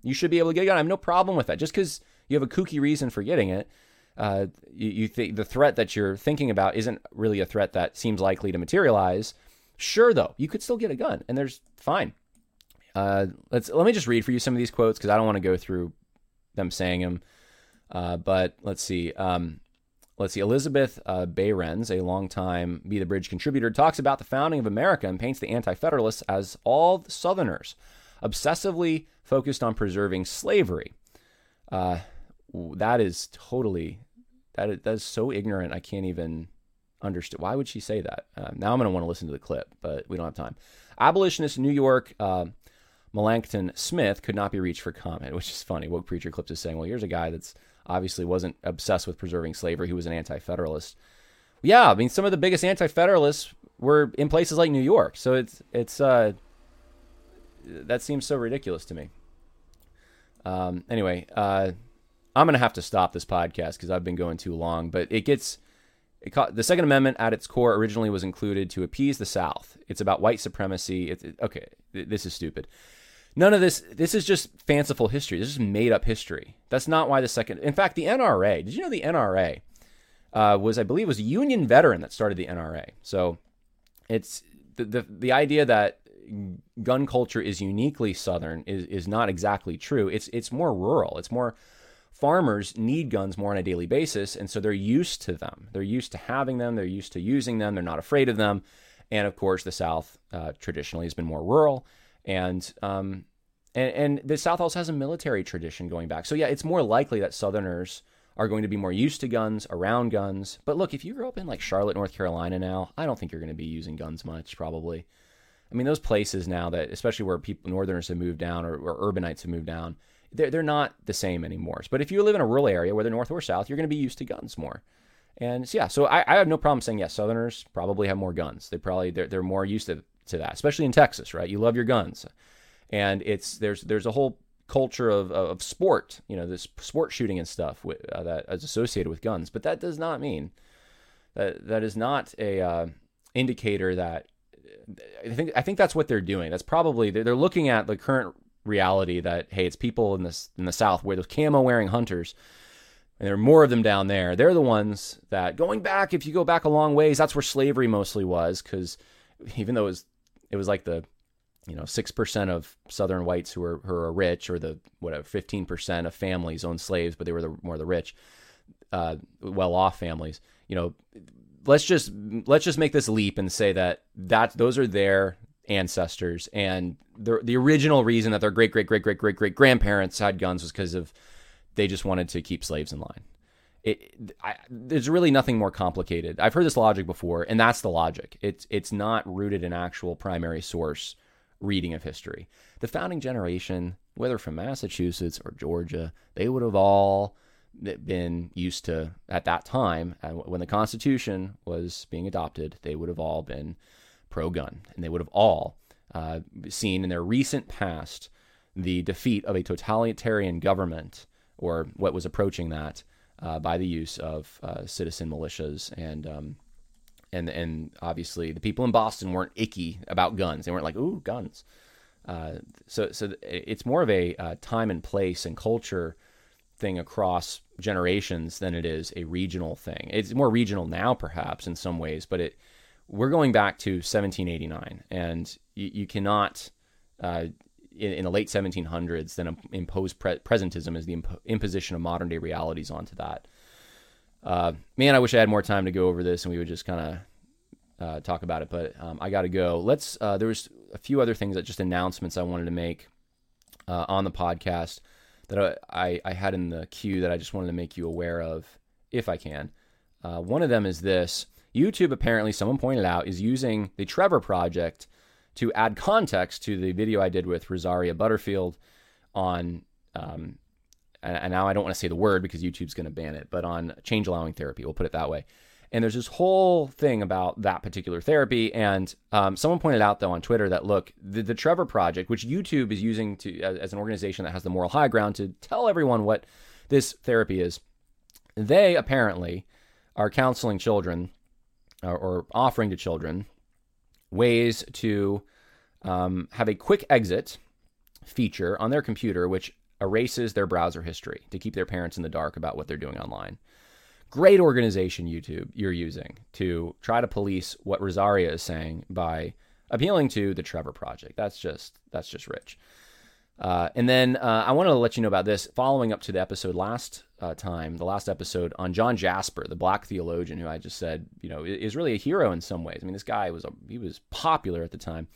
You should be able to get a gun. I have no problem with that. Just because you have a kooky reason for getting it, uh, you, you think the threat that you're thinking about isn't really a threat that seems likely to materialize. Sure, though, you could still get a gun, and there's fine. Uh, let's let me just read for you some of these quotes because I don't want to go through them saying them. Uh, but let's see. Um, let's see. Elizabeth uh, Behrens, a longtime Be the Bridge contributor, talks about the founding of America and paints the Anti-Federalists as all Southerners, obsessively focused on preserving slavery. Uh, that is totally that is, that is so ignorant. I can't even understand. Why would she say that? Uh, now I'm going to want to listen to the clip, but we don't have time. Abolitionist New York. Uh, Melancton Smith could not be reached for comment, which is funny. Woke Preacher Clips is saying, well, here's a guy that's obviously wasn't obsessed with preserving slavery. He was an anti-federalist. Yeah, I mean, some of the biggest anti-federalists were in places like New York. So it's it's uh, that seems so ridiculous to me. Um, anyway, uh, I'm gonna have to stop this podcast because I've been going too long. But it gets it ca- the Second Amendment at its core originally was included to appease the South. It's about white supremacy. It's, it, okay, this is stupid. None of this. This is just fanciful history. This is made up history. That's not why the second. In fact, the NRA. Did you know the NRA uh, was, I believe, was a Union veteran that started the NRA. So it's the the, the idea that gun culture is uniquely Southern is is not exactly true. It's it's more rural. It's more farmers need guns more on a daily basis, and so they're used to them. They're used to having them. They're used to using them. They're not afraid of them. And of course, the South uh, traditionally has been more rural, and um, and, and the South also has a military tradition going back. So yeah, it's more likely that Southerners are going to be more used to guns, around guns. But look, if you grow up in like Charlotte, North Carolina now, I don't think you're going to be using guns much, probably. I mean, those places now that, especially where people, Northerners have moved down or, or urbanites have moved down, they're, they're not the same anymore. But if you live in a rural area, whether north or south, you're going to be used to guns more. And so, yeah, so I, I have no problem saying yes. Southerners probably have more guns. They probably they're, they're more used to, to that, especially in Texas, right? You love your guns and it's there's there's a whole culture of, of sport, you know, this sport shooting and stuff with, uh, that is associated with guns. But that does not mean that that is not a uh, indicator that I think I think that's what they're doing. That's probably they're, they're looking at the current reality that hey, it's people in this in the South where those camo wearing hunters. And there are more of them down there. They're the ones that going back. If you go back a long ways, that's where slavery mostly was. Because even though it was, it was like the you know, six percent of Southern whites who are who are rich, or the whatever fifteen percent of families owned slaves, but they were the more the rich, uh, well-off families. You know, let's just let's just make this leap and say that that those are their ancestors, and the the original reason that their great great great great great great grandparents had guns was because of they just wanted to keep slaves in line. It, I, there's really nothing more complicated. I've heard this logic before, and that's the logic. It's it's not rooted in actual primary source reading of history. The founding generation, whether from Massachusetts or Georgia, they would have all been used to, at that time, when the Constitution was being adopted, they would have all been pro gun. And they would have all uh, seen in their recent past the defeat of a totalitarian government, or what was approaching that, uh, by the use of uh, citizen militias and um, and and obviously the people in Boston weren't icky about guns. They weren't like, "Ooh, guns." Uh, so so it's more of a uh, time and place and culture thing across generations than it is a regional thing. It's more regional now, perhaps in some ways, but it we're going back to 1789, and you, you cannot. In, in, the late 1700s, then impose pre- presentism as the imp- imposition of modern day realities onto that. Uh, man, I wish I had more time to go over this and we would just kind of uh, talk about it, but um, I got to go. Let's. Uh, there was a few other things that just announcements I wanted to make uh, on the podcast that I, I had in the queue that I just wanted to make you aware of, if I can. Uh, one of them is this: YouTube apparently, someone pointed out, is using the Trevor Project to add context to the video I did with Rosaria Butterfield on um, and now I don't want to say the word because YouTube's going to ban it, but on change allowing therapy, we'll put it that way. And there's this whole thing about that particular therapy. And um, someone pointed out, though, on Twitter that look, the, the Trevor Project, which YouTube is using to as, as, an organization that has the moral high ground to tell everyone what this therapy is, they apparently are counseling children or, or offering to children ways to um, have a quick exit feature on their computer, which erases their browser history to keep their parents in the dark about what they're doing online. Great organization, YouTube, you're using to try to police what Rosaria is saying by appealing to the Trevor Project. That's just that's just rich. Uh, and then uh, I want to let you know about this. Following up to the episode last uh, time, the last episode on John Jasper, the black theologian, who I just said, you know, is really a hero in some ways. I mean, this guy was a, he was popular at the time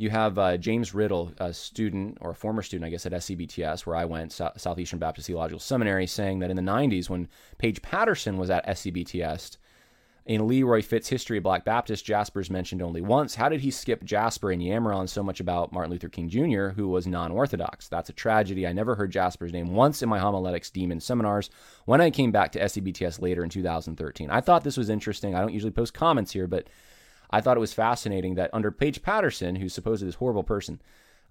you have uh, James Riddle, a student or a former student, I guess, at SEBTS, where I went, so- Southeastern Baptist Theological Seminary, saying that in the 90s, when Paige Patterson was at SEBTS, in Leroy Fitts's History of Black Baptists, Jasper's mentioned only once. How did he skip Jasper and yammer on so much about Martin Luther King Jr., who was non Orthodox? That's a tragedy. I never heard Jasper's name once in my homiletics demon seminars when I came back to SEBTS later in 2013. I thought this was interesting. I don't usually post comments here, but I thought it was fascinating that under Paige Patterson, who's supposed this horrible person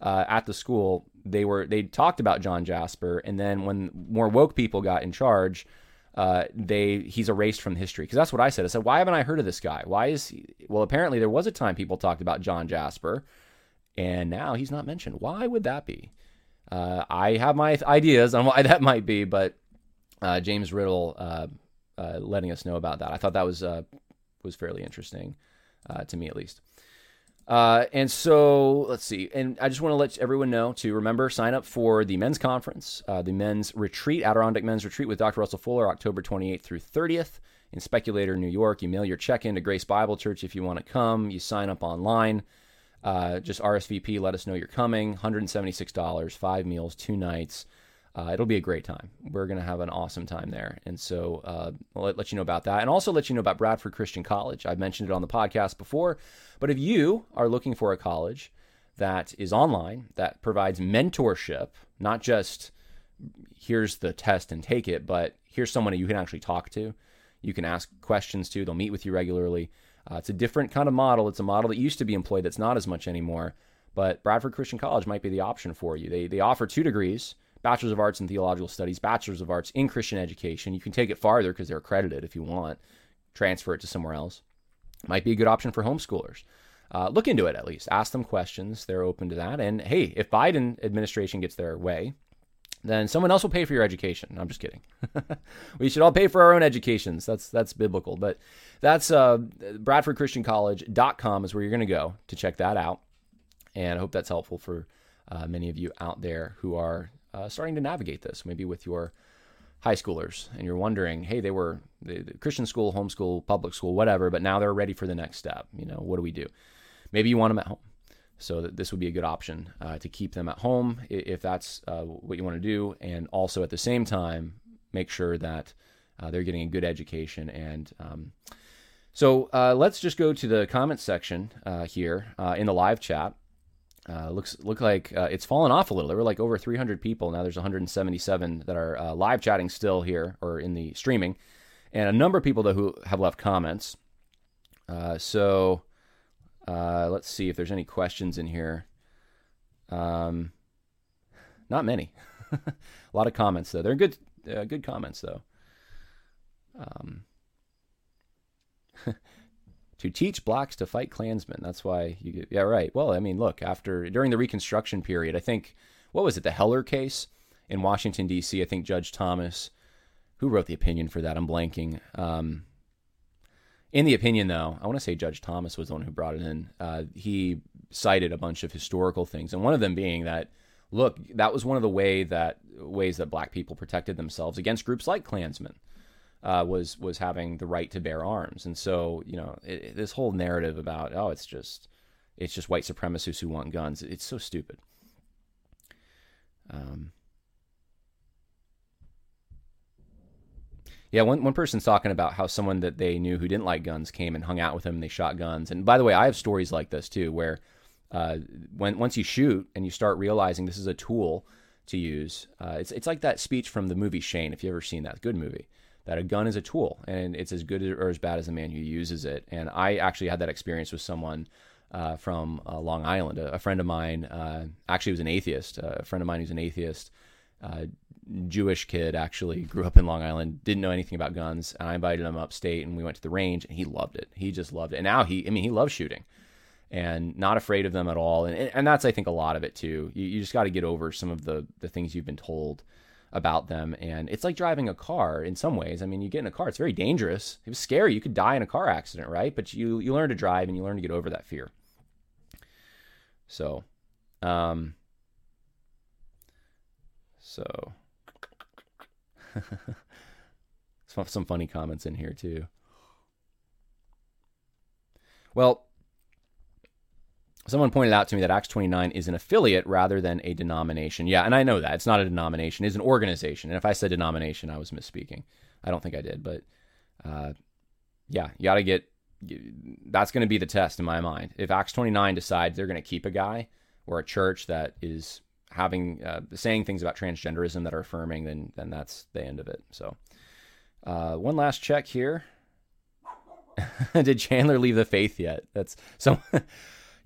uh, at the school, they were they talked about John Jasper, and then when more woke people got in charge, uh, they he's erased from history because that's what I said. I said, why haven't I heard of this guy? Why is he? Well, apparently there was a time people talked about John Jasper, and now he's not mentioned. Why would that be? Uh, I have my ideas on why that might be, but uh, James Riddle uh, uh, letting us know about that. I thought that was was fairly interesting uh, to me at least. Uh, and so let's see. And I just want to let everyone know to remember sign up for the men's conference, uh, the men's retreat, Adirondack Men's Retreat with Dr. Russell Fuller, October 28th through 30th in Speculator, New York. You mail your check in to Grace Bible Church if you want to come. You sign up online. Uh, just RSVP, let us know you're coming. $176, five meals, two nights. Uh, it'll be a great time. We're going to have an awesome time there. And so uh, I'll let, let, you know about that. And also let you know about Bradford Christian College. I've mentioned it on the podcast before. But if you are looking for a college that is online, that provides mentorship, not just here's the test and take it, but here's someone you can actually talk to, you can ask questions to, they'll meet with you regularly. Uh, it's a different kind of model. It's a model that used to be employed that's not as much anymore. But Bradford Christian College might be the option for you. They, they offer two degrees Bachelor's of Arts in Theological Studies, Bachelor's of Arts in Christian Education. You can take it farther because they're accredited if you want, transfer it to somewhere else. Might be a good option for homeschoolers. Uh, look into it at least. Ask them questions. They're open to that. And hey, if Biden administration gets their way, then someone else will pay for your education. I'm just kidding. we should all pay for our own educations. That's that's biblical. But that's uh, BradfordChristianCollege.com is where you're going to go to check that out. And I hope that's helpful for uh, many of you out there who are uh, starting to navigate this, maybe with your high schoolers, and you're wondering, hey, they were the, the Christian school, homeschool, public school, whatever, but now they're ready for the next step. You know, what do we do? Maybe you want them at home. So that this would be a good option uh, to keep them at home if that's uh, what you want to do, and also at the same time make sure that uh, they're getting a good education. And um, so uh, let's just go to the comments section uh, here uh, in the live chat. Uh, looks look like uh, it's fallen off a little. There were like over 300 people. Now there's 177 that are uh, live chatting still here or in the streaming, and a number of people though who have left comments. Uh, so uh, let's see if there's any questions in here. Um, not many. a lot of comments though. They're good good comments though. Um, to teach blacks to fight Klansmen. That's why you get, yeah, right. Well, I mean, look, after during the Reconstruction period, I think what was it, the Heller case in Washington D.C. I think Judge Thomas, who wrote the opinion for that, I'm blanking. Um, in the opinion, though, I want to say Judge Thomas was the one who brought it in. Uh, he cited a bunch of historical things, and one of them being that look, that was one of the way that ways that black people protected themselves against groups like Klansmen uh, was was having the right to bear arms, and so you know it, this whole narrative about oh it's just it's just white supremacists who want guns. It's so stupid. Um, yeah, one, one person's talking about how someone that they knew who didn't like guns came and hung out with them and they shot guns. And by the way, I have stories like this too, where uh, when once you shoot and you start realizing this is a tool to use. Uh, it's it's like that speech from the movie Shane. If you ever seen that, good movie. That a gun is a tool, and it's as good or as bad as the man who uses it. And I actually had that experience with someone uh, from uh, Long Island. A, a, friend of mine uh, actually was an atheist. Uh, a friend of mine who's an atheist, uh, Jewish kid, actually grew up in Long Island. Didn't know anything about guns. And I invited him upstate, and we went to the range, and he loved it. He just loved it. And now he, I mean, he loves shooting and not afraid of them at all. And, and that's, I think, a lot of it too. You, you just got to get over some of the, the things you've been told about them. And it's like driving a car in some ways. I mean, you get in a car, it's very dangerous. It was scary. You could die in a car accident, right? But you, you learn to drive and you learn to get over that fear. So, um, so some, some funny comments in here too. Well, Someone pointed out to me that Acts 29 is an affiliate rather than a denomination. Yeah, and I know that. It's not a denomination, it's an organization. And if I said denomination, I was misspeaking. I don't think I did, but uh, yeah, you got to get that's going to be the test in my mind. If Acts 29 decides they're going to keep a guy or a church that is having uh, saying things about transgenderism that are affirming, then then that's the end of it. So, uh, one last check here. Did Chandler leave the faith yet? That's so.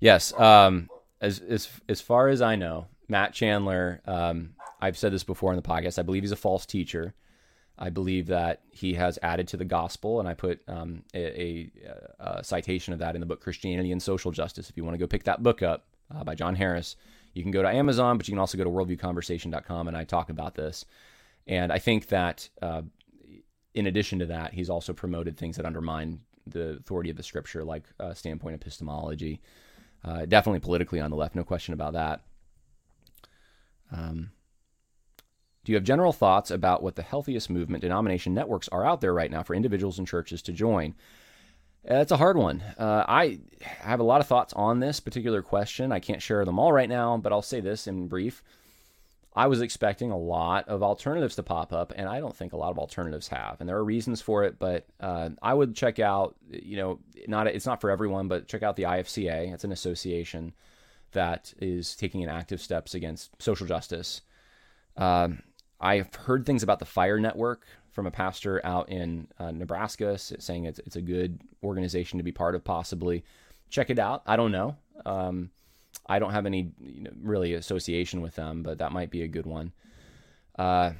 Yes. Um, as as as far as I know, Matt Chandler. Um, I've said this before in the podcast. I believe he's a false teacher. I believe that he has added to the gospel, and I put um, a, a, a, citation of that in the book Christianity and Social Justice. If you want to go pick that book up uh, by John Harris, you can go to Amazon, but you can also go to worldviewconversation.com, and I talk about this. And I think that uh, in addition to that, he's also promoted things that undermine the authority of the scripture, like uh, standpoint epistemology, uh, definitely politically on the left, no question about that. Um, do you have general thoughts about what the healthiest movement denomination networks are out there right now for individuals and churches to join? That's a hard one. Uh, I have a lot of thoughts on this particular question. I can't share them all right now, but I'll say this in brief. I was expecting a lot of alternatives to pop up, and I don't think a lot of alternatives have. And there are reasons for it, but uh, I would check out, you know, not it's not for everyone, but check out the IFCA. It's an association that is taking an active steps against social justice. Um, I've heard things about the Fire Network from a pastor out in uh, Nebraska saying it's it's a good organization to be part of. Possibly check it out. I don't know. Um, I don't have any you know, really association with them, but that might be a good one. Uh,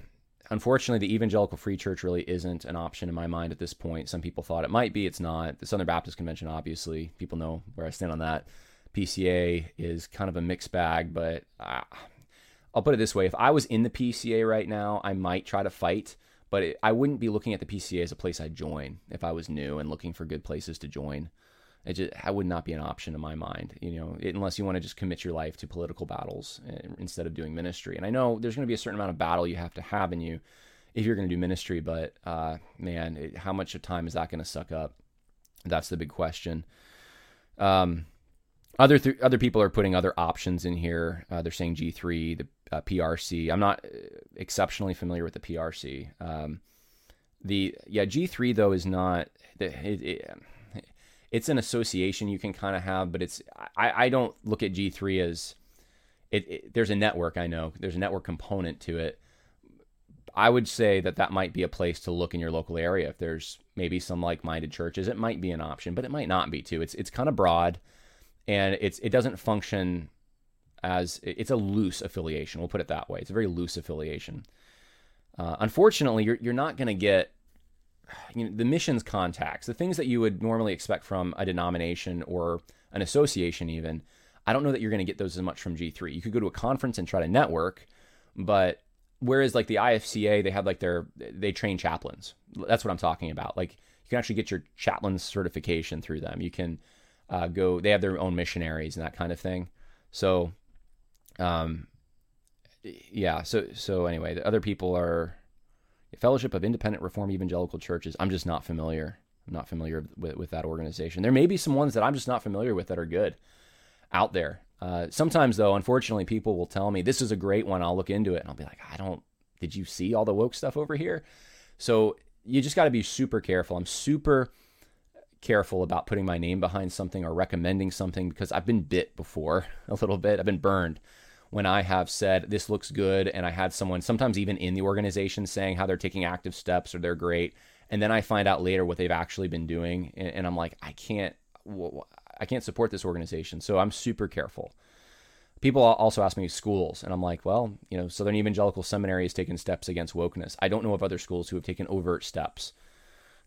unfortunately, the Evangelical Free Church really isn't an option in my mind at this point. Some people thought it might be, it's not. The Southern Baptist Convention, obviously, people know where I stand on that. PCA is kind of a mixed bag, but uh, I'll put it this way: if I was in the PCA right now, I might try to fight, but it, I wouldn't be looking at the PCA as a place I'd join if I was new and looking for good places to join. It just that would not be an option in my mind, you know, unless you want to just commit your life to political battles uh, instead of doing ministry. And I know there's going to be a certain amount of battle you have to have in you if you're going to do ministry, but uh, man, it, how much of time is that going to suck up? That's the big question. Um, other th- other people are putting other options in here. Uh, they're saying G3, the uh, PRC. I'm not uh, exceptionally familiar with the PRC. Um, the yeah G3 though is not. It, it's an association you can kind of have, but it's I, I don't look at G3 as it, it, There's a network I know. There's a network component to it. I would say that that might be a place to look in your local area. If there's maybe some like-minded churches, it might be an option, but it might not be too. It's it's kind of broad, and it's it doesn't function as it's a loose affiliation. We'll put it that way. It's a very loose affiliation. Uh, unfortunately, you're you're not going to get you know, the missions contacts, the things that you would normally expect from a denomination or an association, even. I don't know that you're going to get those as much from G3. You could go to a conference and try to network, but whereas like the IFCA, they have like their they train chaplains. That's what I'm talking about. Like you can actually get your chaplain certification through them. You can uh, go. They have their own missionaries and that kind of thing. So, um, yeah. So so anyway, the other people are Fellowship of Independent Reform Evangelical Churches. I'm just not familiar. I'm not familiar with, with that organization. There may be some ones that I'm just not familiar with that are good out there. Uh, sometimes, though, unfortunately, people will tell me this is a great one. I'll look into it and I'll be like, I don't. Did you see all the woke stuff over here? So you just got to be super careful. I'm super careful about putting my name behind something or recommending something because I've been bit before a little bit. I've been burned when I have said this looks good, and I had someone, sometimes even in the organization, saying how they're taking active steps or they're great, and then I find out later what they've actually been doing, and, and I'm like, I can't, I can't support this organization, so I'm super careful. People also ask me schools, and I'm like, well, you know, Southern Evangelical Seminary has taken steps against wokeness. I don't know of other schools who have taken overt steps.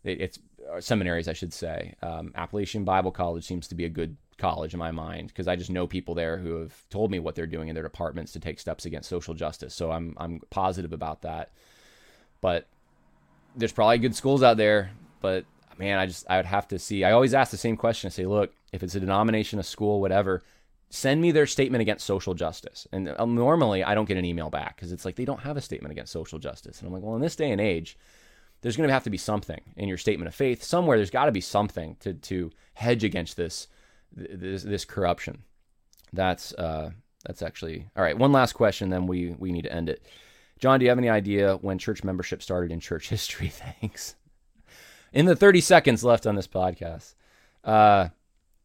It's uh, seminaries, I should say. Um, Appalachian Bible College seems to be a good college in my mind because I just know people there who have told me what they're doing in their departments to take steps against social justice. So I'm I'm positive about that. But there's probably good schools out there, but man, I just I would have to see. I always ask the same question. I say, look, if it's a denomination, a school, whatever, send me their statement against social justice. And um, normally I don't get an email back because it's like they don't have a statement against social justice. And I'm like, well, in this day and age, there's going to have to be something in your statement of faith somewhere. There's got to be something to to hedge against this this, this corruption. That's uh, that's actually all right. One last question, then we we need to end it. John, do you have any idea when church membership started in church history? Thanks. In the 30 seconds left on this podcast, uh,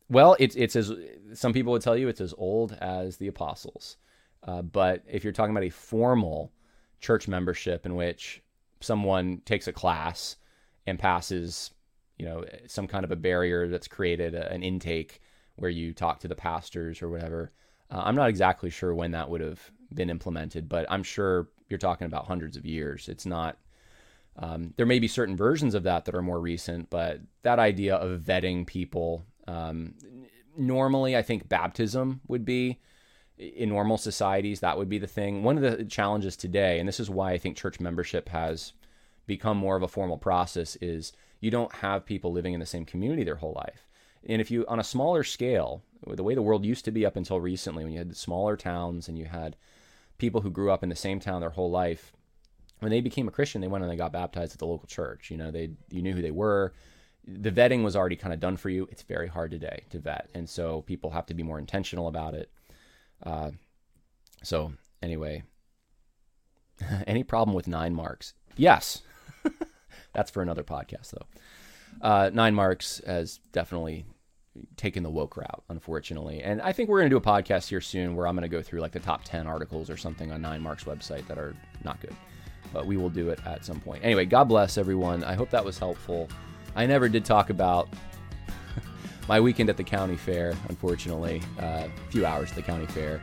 well, it's it's as some people would tell you it's as old as the apostles. Uh, but if you're talking about a formal church membership in which someone takes a class and passes, you know, some kind of a barrier that's created an intake where you talk to the pastors or whatever. Uh, I'm not exactly sure when that would have been implemented, but I'm sure you're talking about hundreds of years. It's not. Um, there may be certain versions of that that are more recent, but that idea of vetting people, um, normally, I think baptism would be in normal societies. That would be the thing. One of the challenges today, and this is why I think church membership has become more of a formal process, is you don't have people living in the same community their whole life. And if you, on a smaller scale, the way the world used to be up until recently, when you had smaller towns and you had people who grew up in the same town their whole life, when they became a Christian, they went and they got baptized at the local church. You know, they you knew who they were. The vetting was already kind of done for you. It's very hard today to vet, and so people have to be more intentional about it. Uh, so anyway, any problem with nine marks? Yes, that's for another podcast though. Uh, nine marks has definitely taken the woke route, unfortunately. And I think we're going to do a podcast here soon where I'm going to go through like the top 10 articles or something on Nine Marks website that are not good. But we will do it at some point. Anyway, God bless everyone. I hope that was helpful. I never did talk about my weekend at the county fair, unfortunately, uh, a few hours at the county fair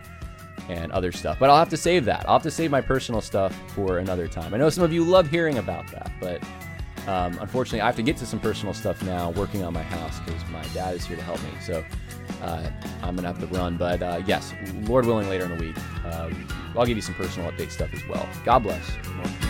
and other stuff. But I'll have to save that. I'll have to save my personal stuff for another time. I know some of you love hearing about that, but um, unfortunately, I have to get to some personal stuff now, working on my house because my dad is here to help me. So uh, I'm gonna have to run. But uh, yes, Lord willing, later in the week, uh, I'll give you some personal update stuff as well. God bless.